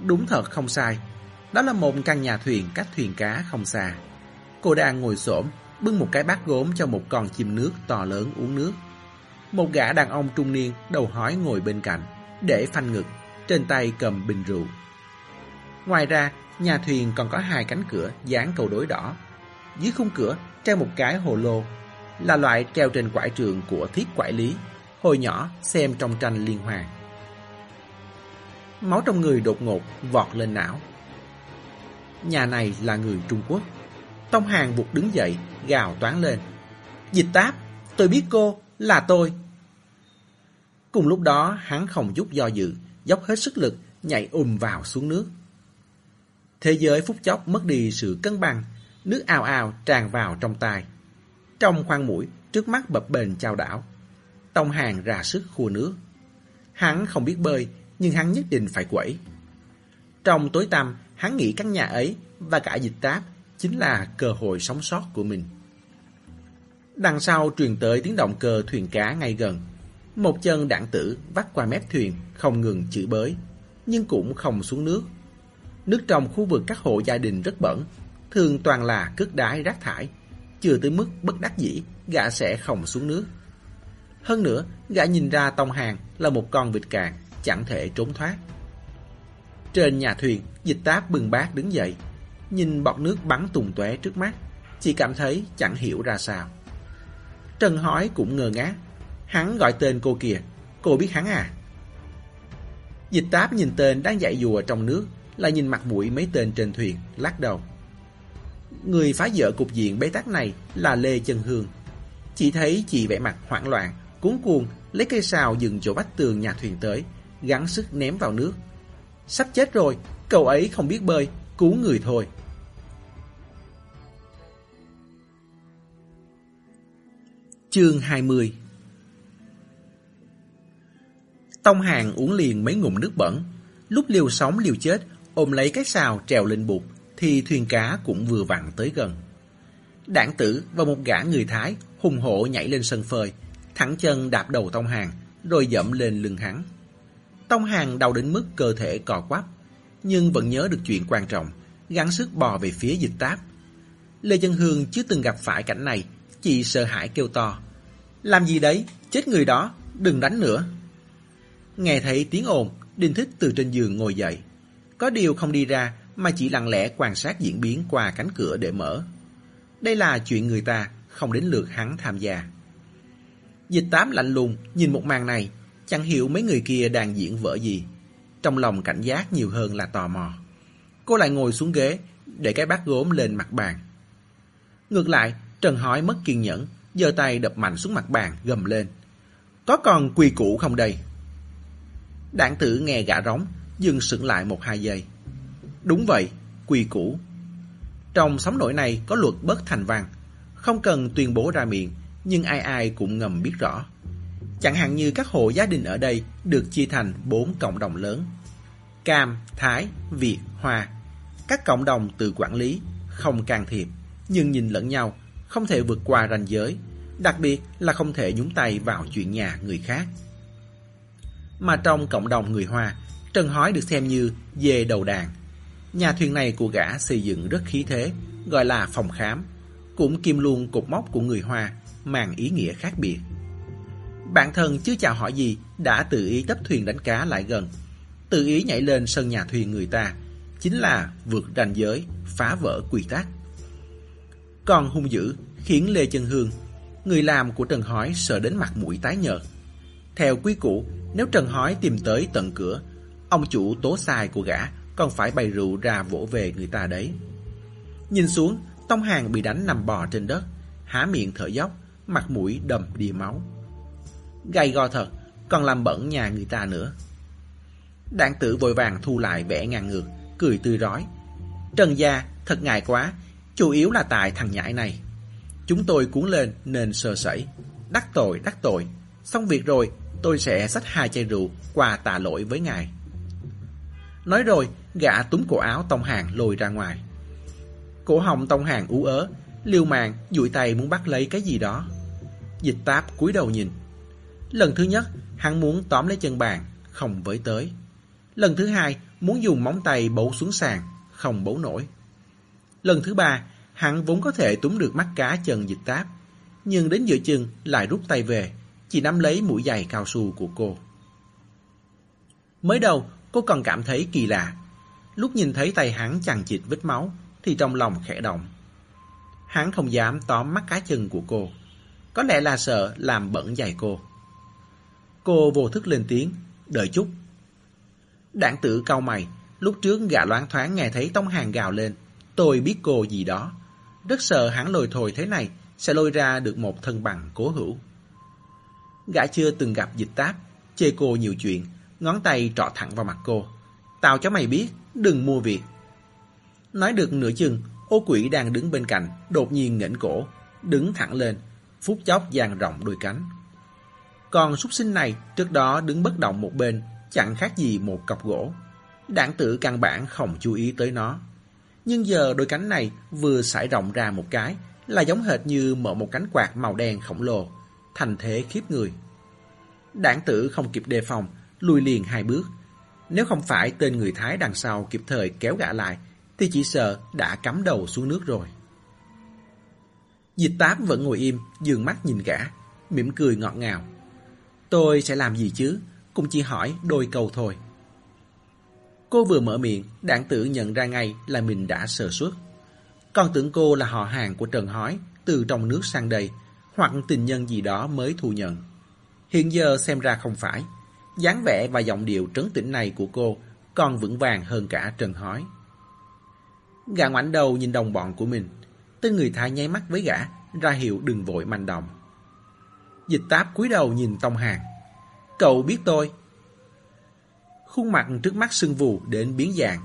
Đúng thật không sai. Đó là một căn nhà thuyền cách thuyền cá không xa. Cô đang ngồi xổm bưng một cái bát gốm cho một con chim nước to lớn uống nước. Một gã đàn ông trung niên đầu hói ngồi bên cạnh, để phanh ngực, trên tay cầm bình rượu. Ngoài ra, nhà thuyền còn có hai cánh cửa dán cầu đối đỏ. Dưới khung cửa treo một cái hồ lô, là loại treo trên quải trường của thiết quải lý, hồi nhỏ xem trong tranh liên hoàn. Máu trong người đột ngột vọt lên não. Nhà này là người Trung Quốc. Tông Hàng vụt đứng dậy, gào toán lên. Dịch táp, tôi biết cô, là tôi. Cùng lúc đó, hắn không chút do dự, dốc hết sức lực, nhảy ùm vào xuống nước. Thế giới phút chốc mất đi sự cân bằng, nước ào ào tràn vào trong tai. Trong khoang mũi, trước mắt bập bềnh chao đảo. Tông hàng ra sức khua nước. Hắn không biết bơi, nhưng hắn nhất định phải quẩy. Trong tối tăm, hắn nghĩ căn nhà ấy và cả dịch táp chính là cơ hội sống sót của mình. Đằng sau truyền tới tiếng động cơ thuyền cá ngay gần. Một chân đạn tử vắt qua mép thuyền, không ngừng chửi bới, nhưng cũng không xuống nước. Nước trong khu vực các hộ gia đình rất bẩn, thường toàn là cước đái rác thải. Chưa tới mức bất đắc dĩ, gã sẽ không xuống nước. Hơn nữa, gã nhìn ra tông hàng là một con vịt càng, chẳng thể trốn thoát. Trên nhà thuyền, dịch táp bừng bát đứng dậy, nhìn bọt nước bắn tùng tóe trước mắt, chỉ cảm thấy chẳng hiểu ra sao. Trần hỏi cũng ngờ ngác, hắn gọi tên cô kìa, cô biết hắn à? Dịch táp nhìn tên đang dạy dùa trong nước, lại nhìn mặt mũi mấy tên trên thuyền, lắc đầu. Người phá vỡ cục diện bế tắc này là Lê Chân Hương. Chỉ thấy chị vẻ mặt hoảng loạn, cuốn cuồng, lấy cây sào dừng chỗ vách tường nhà thuyền tới, gắng sức ném vào nước. Sắp chết rồi, cậu ấy không biết bơi, cứu người thôi. Chương 20 Tông hàng uống liền mấy ngụm nước bẩn, lúc liều sống liều chết, ôm lấy cái xào trèo lên bụt, thì thuyền cá cũng vừa vặn tới gần. Đảng tử và một gã người Thái hùng hổ nhảy lên sân phơi, thẳng chân đạp đầu Tông Hàng, rồi dẫm lên lưng hắn. Tông Hàng đau đến mức cơ thể cò quắp, nhưng vẫn nhớ được chuyện quan trọng, gắng sức bò về phía dịch táp. Lê Dân Hương chưa từng gặp phải cảnh này, chị sợ hãi kêu to. Làm gì đấy, chết người đó, đừng đánh nữa. Nghe thấy tiếng ồn, Đinh Thích từ trên giường ngồi dậy. Có điều không đi ra, mà chỉ lặng lẽ quan sát diễn biến qua cánh cửa để mở. Đây là chuyện người ta, không đến lượt hắn tham gia. Dịch tám lạnh lùng, nhìn một màn này, chẳng hiểu mấy người kia đang diễn vở gì. Trong lòng cảnh giác nhiều hơn là tò mò. Cô lại ngồi xuống ghế, để cái bát gốm lên mặt bàn. Ngược lại, Trần hỏi mất kiên nhẫn, giơ tay đập mạnh xuống mặt bàn, gầm lên. Có còn quy củ không đây? Đảng tử nghe gã rống, dừng sững lại một hai giây. Đúng vậy, quy củ. Trong sóng nổi này có luật bất thành văn, không cần tuyên bố ra miệng, nhưng ai ai cũng ngầm biết rõ. Chẳng hạn như các hộ gia đình ở đây được chia thành bốn cộng đồng lớn. Cam, Thái, Việt, Hoa. Các cộng đồng tự quản lý, không can thiệp, nhưng nhìn lẫn nhau, không thể vượt qua ranh giới, đặc biệt là không thể nhúng tay vào chuyện nhà người khác. Mà trong cộng đồng người Hoa, Trần Hói được xem như dê đầu đàn, Nhà thuyền này của gã xây dựng rất khí thế, gọi là phòng khám, cũng kim luôn cột mốc của người Hoa, mang ý nghĩa khác biệt. Bạn thân chưa chào hỏi gì, đã tự ý tấp thuyền đánh cá lại gần, tự ý nhảy lên sân nhà thuyền người ta, chính là vượt ranh giới, phá vỡ quy tắc. Còn hung dữ khiến Lê Chân Hương, người làm của Trần Hói sợ đến mặt mũi tái nhợt. Theo quý cũ, nếu Trần Hói tìm tới tận cửa, ông chủ tố sai của gã còn phải bày rượu ra vỗ về người ta đấy. Nhìn xuống, Tông Hàng bị đánh nằm bò trên đất, há miệng thở dốc, mặt mũi đầm đìa máu. Gay go thật, còn làm bẩn nhà người ta nữa. Đảng tử vội vàng thu lại vẻ ngang ngược, cười tươi rói. Trần gia, thật ngại quá, chủ yếu là tại thằng nhãi này. Chúng tôi cuốn lên nên sơ sẩy. Đắc tội, đắc tội. Xong việc rồi, tôi sẽ xách hai chai rượu qua tạ lỗi với ngài. Nói rồi, gã túm cổ áo Tông Hàng lôi ra ngoài. Cổ họng Tông Hàng ú ớ, liêu màng, dụi tay muốn bắt lấy cái gì đó. Dịch táp cúi đầu nhìn. Lần thứ nhất, hắn muốn tóm lấy chân bàn, không với tới. Lần thứ hai, muốn dùng móng tay bấu xuống sàn, không bấu nổi. Lần thứ ba, hắn vốn có thể túm được mắt cá chân dịch táp, nhưng đến giữa chừng lại rút tay về, chỉ nắm lấy mũi giày cao su của cô. Mới đầu, cô còn cảm thấy kỳ lạ. Lúc nhìn thấy tay hắn chằng chịt vết máu, thì trong lòng khẽ động. Hắn không dám tóm mắt cá chân của cô. Có lẽ là sợ làm bẩn giày cô. Cô vô thức lên tiếng, đợi chút. Đảng tử cau mày, lúc trước gã loáng thoáng nghe thấy Tông Hàng gào lên. Tôi biết cô gì đó. Rất sợ hắn lồi thồi thế này sẽ lôi ra được một thân bằng cố hữu. Gã chưa từng gặp dịch táp, chê cô nhiều chuyện, ngón tay trọ thẳng vào mặt cô. Tao cho mày biết, đừng mua việc. Nói được nửa chừng, ô quỷ đang đứng bên cạnh, đột nhiên ngẩng cổ, đứng thẳng lên, phút chốc dang rộng đôi cánh. Còn súc sinh này trước đó đứng bất động một bên, chẳng khác gì một cọc gỗ. Đảng tử căn bản không chú ý tới nó. Nhưng giờ đôi cánh này vừa sải rộng ra một cái là giống hệt như mở một cánh quạt màu đen khổng lồ, thành thế khiếp người. Đảng tử không kịp đề phòng, lùi liền hai bước. Nếu không phải tên người Thái đằng sau kịp thời kéo gã lại, thì chỉ sợ đã cắm đầu xuống nước rồi. Dịch tám vẫn ngồi im, dường mắt nhìn gã, mỉm cười ngọt ngào. Tôi sẽ làm gì chứ? Cũng chỉ hỏi đôi câu thôi. Cô vừa mở miệng, đảng tử nhận ra ngay là mình đã sơ suất. Còn tưởng cô là họ hàng của Trần Hói, từ trong nước sang đây, hoặc tình nhân gì đó mới thu nhận. Hiện giờ xem ra không phải. dáng vẻ và giọng điệu trấn tĩnh này của cô còn vững vàng hơn cả Trần Hói. Gã ngoảnh đầu nhìn đồng bọn của mình. Tên người Thái nháy mắt với gã, ra hiệu đừng vội manh động. Dịch táp cúi đầu nhìn Tông Hàng. Cậu biết tôi. Khuôn mặt trước mắt sưng vù đến biến dạng,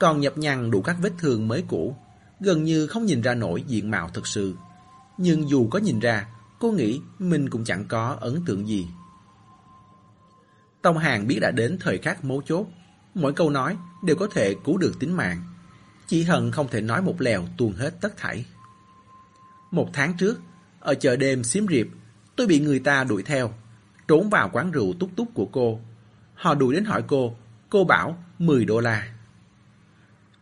còn nhập nhằn đủ các vết thương mới cũ, gần như không nhìn ra nổi diện mạo thực sự. Nhưng dù có nhìn ra, cô nghĩ mình cũng chẳng có ấn tượng gì. Tông Hàng biết đã đến thời khắc mấu chốt, mỗi câu nói đều có thể cứu được tính mạng. Chỉ hận không thể nói một lèo tuôn hết tất thảy. Một tháng trước, ở chợ đêm xiêm riệp, tôi bị người ta đuổi theo, trốn vào quán rượu túc túc của cô. Họ đuổi đến hỏi cô, cô bảo 10 đô la.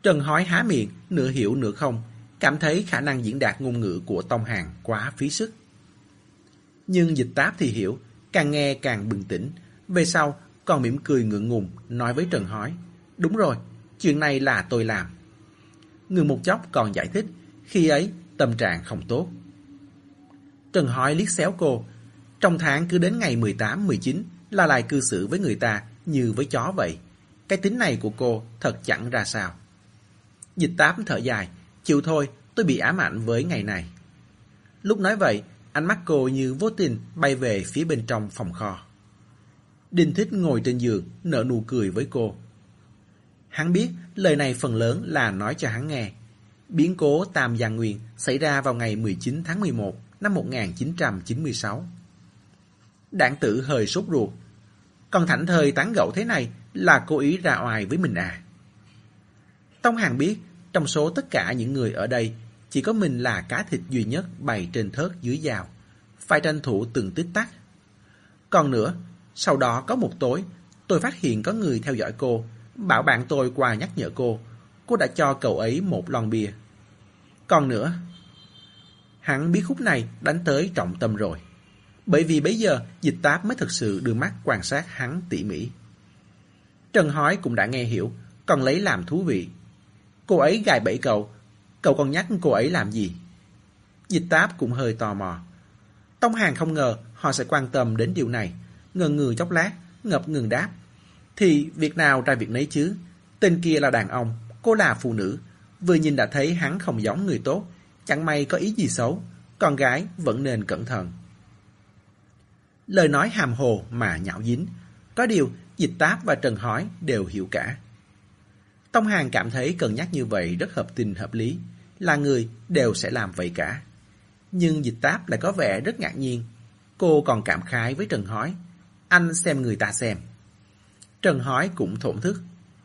Trần hói há miệng, nửa hiểu nửa không, cảm thấy khả năng diễn đạt ngôn ngữ của Tông Hàng quá phí sức. Nhưng dịch táp thì hiểu, càng nghe càng bừng tỉnh, về sau còn mỉm cười ngượng ngùng nói với Trần hói, đúng rồi, chuyện này là tôi làm. Ngừng một chốc còn giải thích, khi ấy tâm trạng không tốt. Trần hỏi liếc xéo cô, trong tháng cứ đến ngày 18-19 là lại cư xử với người ta như với chó vậy. Cái tính này của cô thật chẳng ra sao. Dịch tám thở dài, chịu thôi, tôi bị ám ảnh với ngày này. Lúc nói vậy, ánh mắt cô như vô tình bay về phía bên trong phòng kho. Đinh Thích ngồi trên giường, nở nụ cười với cô. Hắn biết lời này phần lớn là nói cho hắn nghe. Biến cố Tam Giang Nguyên xảy ra vào ngày 19 tháng 11 năm 1996. Đảng tử hơi sốt ruột. Còn thảnh thời tán gẫu thế này là cố ý ra oai với mình à. Tông Hàng biết, trong số tất cả những người ở đây, chỉ có mình là cá thịt duy nhất bày trên thớt dưới dao. Phải tranh thủ từng tích tắc. Còn nữa, sau đó có một tối, tôi phát hiện có người theo dõi cô, bảo bạn tôi qua nhắc nhở cô. Cô đã cho cậu ấy một lon bia. Còn nữa, hắn biết khúc này đánh tới trọng tâm rồi. Bởi vì bây giờ dịch táp mới thực sự đưa mắt quan sát hắn tỉ mỉ. Trần Hói cũng đã nghe hiểu, còn lấy làm thú vị. Cô ấy gài bẫy cậu, cậu còn nhắc cô ấy làm gì? Dịch táp cũng hơi tò mò. Tông Hàng không ngờ họ sẽ quan tâm đến điều này. Ngần ngừ chốc lát, ngập ngừng đáp. Thì việc nào ra việc nấy chứ? Tên kia là đàn ông, cô là phụ nữ. Vừa nhìn đã thấy hắn không giống người tốt. Chẳng may có ý gì xấu. Con gái vẫn nên cẩn thận. Lời nói hàm hồ mà nhạo dính. Có điều, dịch táp và trần hói đều hiểu cả. Tông Hàng cảm thấy cân nhắc như vậy rất hợp tình hợp lý. Là người đều sẽ làm vậy cả. Nhưng dịch táp lại có vẻ rất ngạc nhiên. Cô còn cảm khái với Trần Hói. Anh xem người ta xem. Trần Hói cũng thổn thức.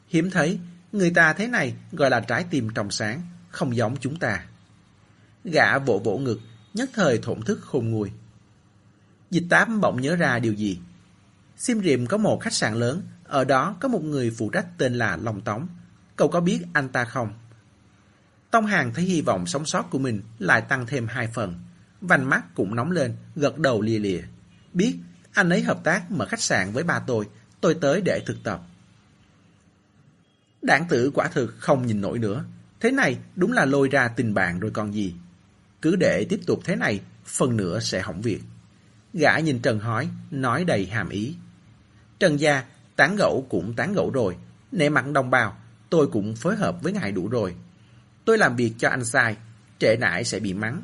Hiếm thấy, người ta thế này gọi là trái tim trong sáng, không giống chúng ta. Gã vỗ vỗ ngực, nhất thời thổn thức khôn nguôi. Dịch tám bỗng nhớ ra điều gì. Sim Riệm có một khách sạn lớn, ở đó có một người phụ trách tên là Long Tống. Cậu có biết anh ta không? Tông Hàng thấy hy vọng sống sót của mình lại tăng thêm hai phần. Vành mắt cũng nóng lên, gật đầu lìa lìa. Biết, anh ấy hợp tác mở khách sạn với ba tôi, tôi tới để thực tập. Đảng tử quả thực không nhìn nổi nữa. Thế này đúng là lôi ra tình bạn rồi còn gì. Cứ để tiếp tục thế này, phần nữa sẽ hỏng việc. Gã nhìn Trần hỏi, nói đầy hàm ý. Trần gia, tán gẫu cũng tán gẫu rồi. Nể mặt đồng bào, tôi cũng phối hợp với ngài đủ rồi. Tôi làm việc cho anh sai, trễ nải sẽ bị mắng.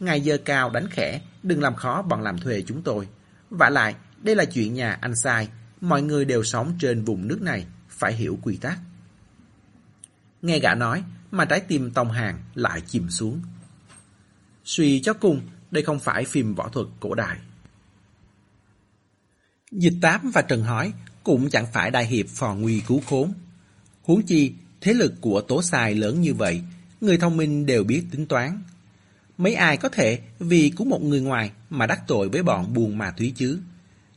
Ngài dơ cao đánh khẽ, đừng làm khó bọn làm thuê chúng tôi. Và lại, đây là chuyện nhà anh sai, mọi người đều sống trên vùng nước này, phải hiểu quy tắc. Nghe gã nói, mà trái tim Tông Hàng lại chìm xuống. Suy cho cùng, đây không phải phim võ thuật cổ đại. Dịch Tám và Trần Hói cũng chẳng phải đại hiệp phò nguy cứu khốn. Huống chi, thế lực của tố sai lớn như vậy, người thông minh đều biết tính toán. Mấy ai có thể vì cứu một người ngoài mà đắc tội với bọn buồn mà túy chứ?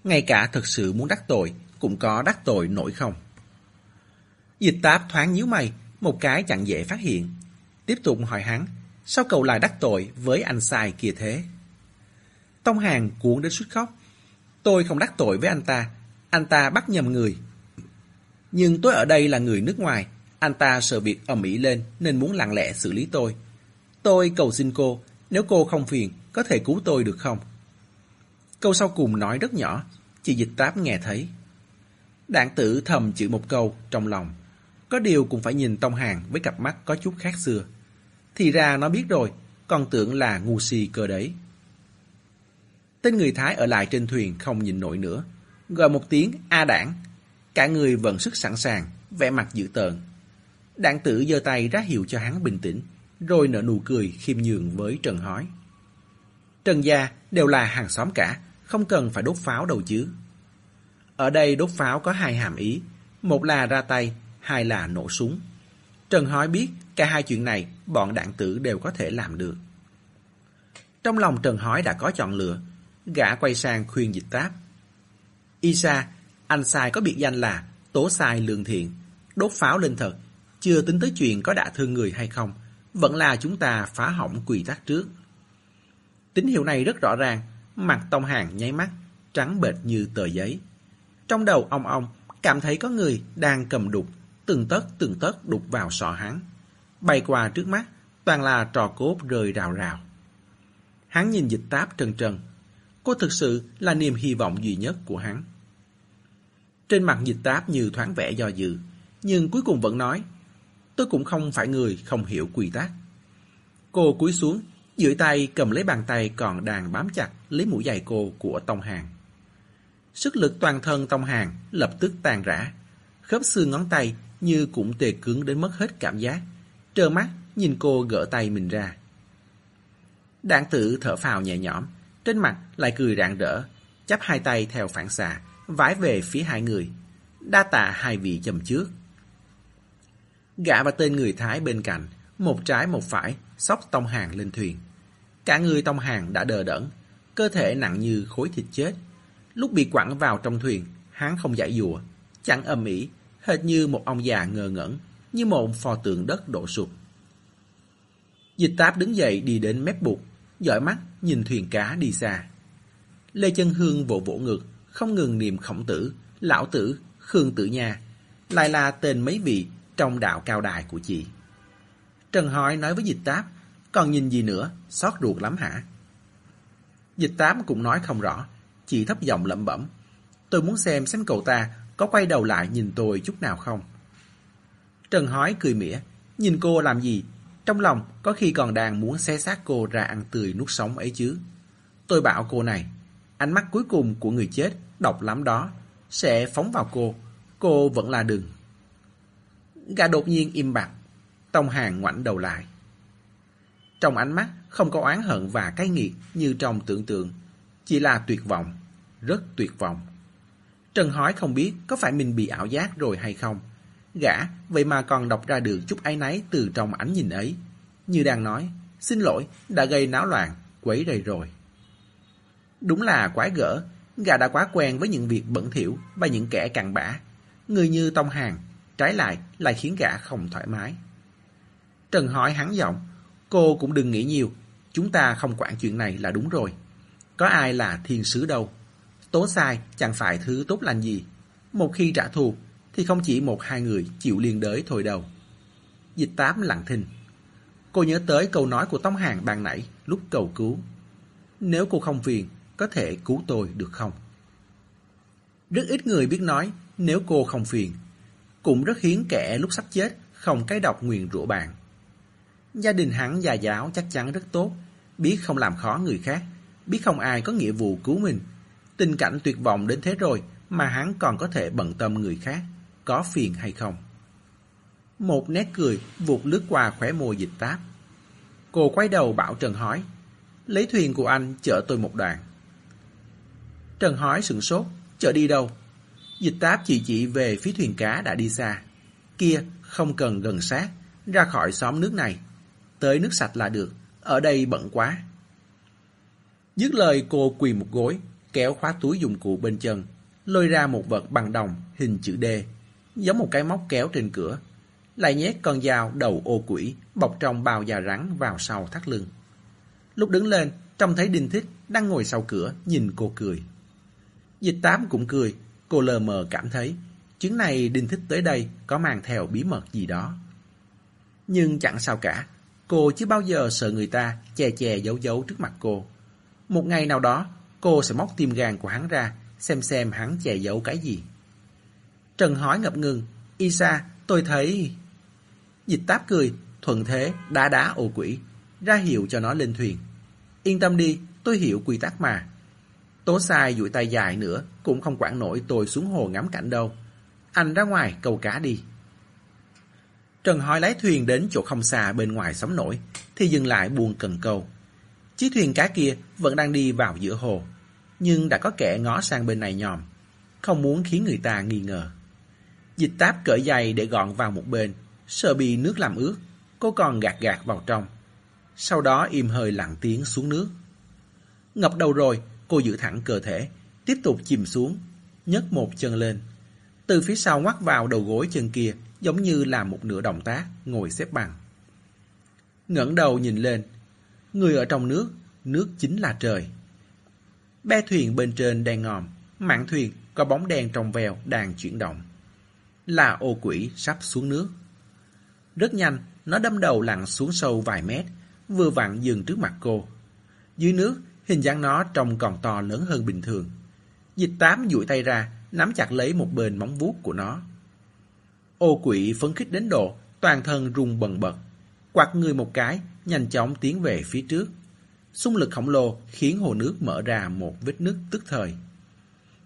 Ngay cả thật sự muốn đắc tội, cũng có đắc tội nổi không? Dịch táp thoáng nhíu mày, một cái chẳng dễ phát hiện. Tiếp tục hỏi hắn, sao cậu lại đắc tội với anh sai kia thế? Tông Hàng cuốn đến suýt khóc. Tôi không đắc tội với anh ta, anh ta bắt nhầm người. Nhưng tôi ở đây là người nước ngoài, anh ta sợ việc ầm ĩ lên nên muốn lặng lẽ xử lý tôi. Tôi cầu xin cô, nếu cô không phiền, có thể cứu tôi được không? Câu sau cùng nói rất nhỏ, chị dịch táp nghe thấy. Đảng tử thầm chữ một câu trong lòng. Có điều cũng phải nhìn Tông Hàng với cặp mắt có chút khác xưa. Thì ra nó biết rồi, còn tưởng là ngu si cơ đấy. Tên người Thái ở lại trên thuyền không nhìn nổi nữa. Gọi một tiếng A đảng. Cả người vận sức sẵn sàng, vẻ mặt dữ tợn. Đảng tử giơ tay ra hiệu cho hắn bình tĩnh, rồi nở nụ cười khiêm nhường với Trần Hói. Trần gia đều là hàng xóm cả, không cần phải đốt pháo đâu chứ. Ở đây đốt pháo có hai hàm ý, một là ra tay, hai là nổ súng. Trần Hói biết cả hai chuyện này bọn đạn tử đều có thể làm được. Trong lòng Trần Hói đã có chọn lựa, gã quay sang khuyên dịch táp. Isa, anh sai có biệt danh là tố sai lương thiện, đốt pháo lên thật, chưa tính tới chuyện có đả thương người hay không, vẫn là chúng ta phá hỏng quy tắc trước. Tín hiệu này rất rõ ràng, mặt Tông Hàng nháy mắt, trắng bệch như tờ giấy. Trong đầu ông ông, cảm thấy có người đang cầm đục, từng tấc từng tấc đục vào sọ hắn. Bay qua trước mắt, toàn là trò cốt rơi rào rào. Hắn nhìn dịch táp trần trần. Cô thực sự là niềm hy vọng duy nhất của hắn. Trên mặt dịch táp như thoáng vẻ do dự, nhưng cuối cùng vẫn nói, tôi cũng không phải người không hiểu quy tắc. Cô cúi xuống, dưới tay cầm lấy bàn tay còn đang bám chặt lấy mũi giày cô của Tông Hàng. Sức lực toàn thân Tông Hàng lập tức tan rã. Khớp xương ngón tay như cũng tề cứng đến mất hết cảm giác. Trơ mắt nhìn cô gỡ tay mình ra. Đảng tử thở phào nhẹ nhõm, trên mặt lại cười rạng rỡ, chắp hai tay theo phản xạ, vái về phía hai người. Đa tạ hai vị chầm trước. Gã và tên người Thái bên cạnh, một trái một phải, sóc Tông Hàng lên thuyền. Cả người Tông Hàng đã đờ đẫn, cơ thể nặng như khối thịt chết. Lúc bị quẳng vào trong thuyền, hắn không giải dùa, chẳng âm ỉ, hệt như một ông già ngơ ngẩn, như một pho tượng đất đổ sụp. Dịch táp đứng dậy đi đến mép bục, dõi mắt nhìn thuyền cá đi xa. Lê Chân Hương vỗ vỗ ngực, không ngừng niệm khổng tử, lão tử, khương tử nha, lại là tên mấy vị trong đạo cao đài của chị. Trần Hỏi nói với dịch táp, Còn nhìn gì nữa, xót ruột lắm hả? Dịch tám cũng nói không rõ, chỉ thấp giọng lẩm bẩm. Tôi muốn xem xem cậu ta có quay đầu lại nhìn tôi chút nào không. Trần hói cười mỉa, nhìn cô làm gì? Trong lòng có khi còn đang muốn xé xác cô ra ăn tươi nuốt sống ấy chứ. Tôi bảo cô này, ánh mắt cuối cùng của người chết độc lắm đó, sẽ phóng vào cô, cô vẫn là đừng. Gà đột nhiên im bặt, Tông Hàng ngoảnh đầu lại. Trong ánh mắt không có oán hận và cái nghiệt như trong tưởng tượng, chỉ là tuyệt vọng, rất tuyệt vọng. Trần hỏi không biết có phải mình bị ảo giác rồi hay không. Gã vậy mà còn đọc ra được chút áy náy từ trong ánh nhìn ấy. Như đang nói, xin lỗi, đã gây náo loạn, quấy rầy rồi. Đúng là quái gở, gã đã quá quen với những việc bẩn thỉu và những kẻ cặn bã. Người như Tông Hàng, trái lại lại khiến gã không thoải mái. Trần hỏi hắn giọng, cô cũng đừng nghĩ nhiều, chúng ta không quản chuyện này là đúng rồi. Có ai là thiên sứ đâu. Tố sai chẳng phải thứ tốt lành gì. Một khi trả thù thì không chỉ một hai người chịu liên đới thôi đâu. Dịch tám lặng thinh. Cô nhớ tới câu nói của Tống Hàng ban nãy lúc cầu cứu. Nếu cô không phiền, có thể cứu tôi được không? Rất ít người biết nói nếu cô không phiền. Cũng rất hiếm kẻ lúc sắp chết không cái độc nguyền rủa bạn. Gia đình hắn già giáo chắc chắn rất tốt, biết không làm khó người khác, biết không ai có nghĩa vụ cứu mình. Tình cảnh tuyệt vọng đến thế rồi mà hắn còn có thể bận tâm người khác, có phiền hay không. Một nét cười vụt lướt qua khóe môi dịch táp. Cô quay đầu bảo Trần hói lấy thuyền của anh chở tôi một đoạn. Trần hói sửng sốt, chở đi đâu? Dịch táp chỉ chỉ về phía thuyền cá đã đi xa. Kia, không cần gần sát, ra khỏi xóm nước này. Tới nước sạch là được, ở đây bận quá. Dứt lời cô quỳ một gối, kéo khóa túi dụng cụ bên chân, lôi ra một vật bằng đồng hình chữ D, giống một cái móc kéo trên cửa. Lại nhét con dao đầu ô quỷ bọc trong bao da rắn vào sau thắt lưng. Lúc đứng lên, trông thấy Đinh Thích đang ngồi sau cửa nhìn cô cười. Dịch tám cũng cười, cô lờ mờ cảm thấy chuyến này Đinh Thích tới đây có mang theo bí mật gì đó. Nhưng chẳng sao cả, cô chưa bao giờ sợ người ta che che giấu giấu trước mặt cô. Một ngày nào đó, cô sẽ móc tim gan của hắn ra, xem xem hắn che giấu cái gì. Trần hỏi ngập ngừng, Isa, tôi thấy... Dịch táp cười, thuận thế, đá đá ô quỷ, ra hiệu cho nó lên thuyền. Yên tâm đi, tôi hiểu quy tắc mà. Tố sai duỗi tay dài nữa, cũng không quản nổi tôi xuống hồ ngắm cảnh đâu. Anh ra ngoài câu cá đi. Trần hỏi lái thuyền đến chỗ không xa bên ngoài sóng nổi, thì dừng lại buông cần câu. Chiếc thuyền cá kia vẫn đang đi vào giữa hồ, nhưng đã có kẻ ngó sang bên này nhòm, không muốn khiến người ta nghi ngờ. Dịch táp cởi giày để gọn vào một bên, sợ bị nước làm ướt, cô còn gạt gạt vào trong. Sau đó im hơi lặng tiếng xuống nước. Ngập đầu rồi, cô giữ thẳng cơ thể, tiếp tục chìm xuống, nhấc một chân lên. Từ phía sau ngoắt vào đầu gối chân kia, giống như là một nửa động tác, ngồi xếp bằng. ngẩng đầu nhìn lên, người ở trong nước, nước chính là trời. Be thuyền bên trên đang ngòm, mạn thuyền có bóng đen trong veo đang chuyển động. Là ô quỷ sắp xuống nước. Rất nhanh, nó đâm đầu lặn xuống sâu vài mét, vừa vặn dừng trước mặt cô. Dưới nước, hình dáng nó trông còn to lớn hơn bình thường. Dịch tám duỗi tay ra, nắm chặt lấy một bên móng vuốt của nó. Ô quỷ phấn khích đến độ, toàn thân rung bần bật. Quạt người một cái, nhanh chóng tiến về phía trước. Xung lực khổng lồ khiến hồ nước mở ra một vết nứt tức thời.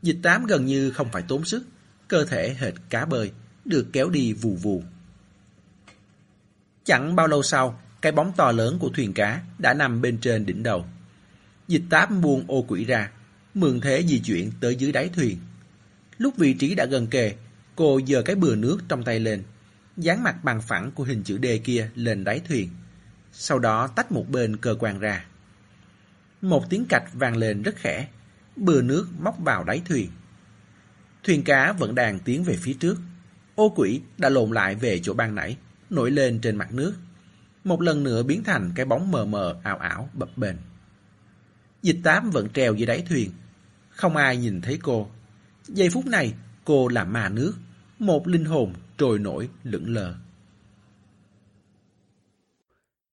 Dịch tám gần như không phải tốn sức, cơ thể hệt cá bơi, được kéo đi vù vù. Chẳng bao lâu sau, cái bóng to lớn của thuyền cá đã nằm bên trên đỉnh đầu. Dịch tám buông ô quỷ ra, mượn thế di chuyển tới dưới đáy thuyền. Lúc vị trí đã gần kề, cô giơ cái bừa nước trong tay lên, dán mặt bằng phẳng của hình chữ D kia lên đáy thuyền. Sau đó tách một bên cơ quan ra. Một tiếng cạch vang lên rất khẽ, bừa nước móc vào đáy thuyền. Thuyền cá vẫn đang tiến về phía trước. Ô quỷ đã lộn lại về chỗ ban nãy, nổi lên trên mặt nước. Một lần nữa biến thành cái bóng mờ mờ ảo ảo bập bềnh. Dịch tám vẫn treo dưới đáy thuyền. Không ai nhìn thấy cô. Giây phút này, cô là ma nước, một linh hồn trồi nổi lững lờ.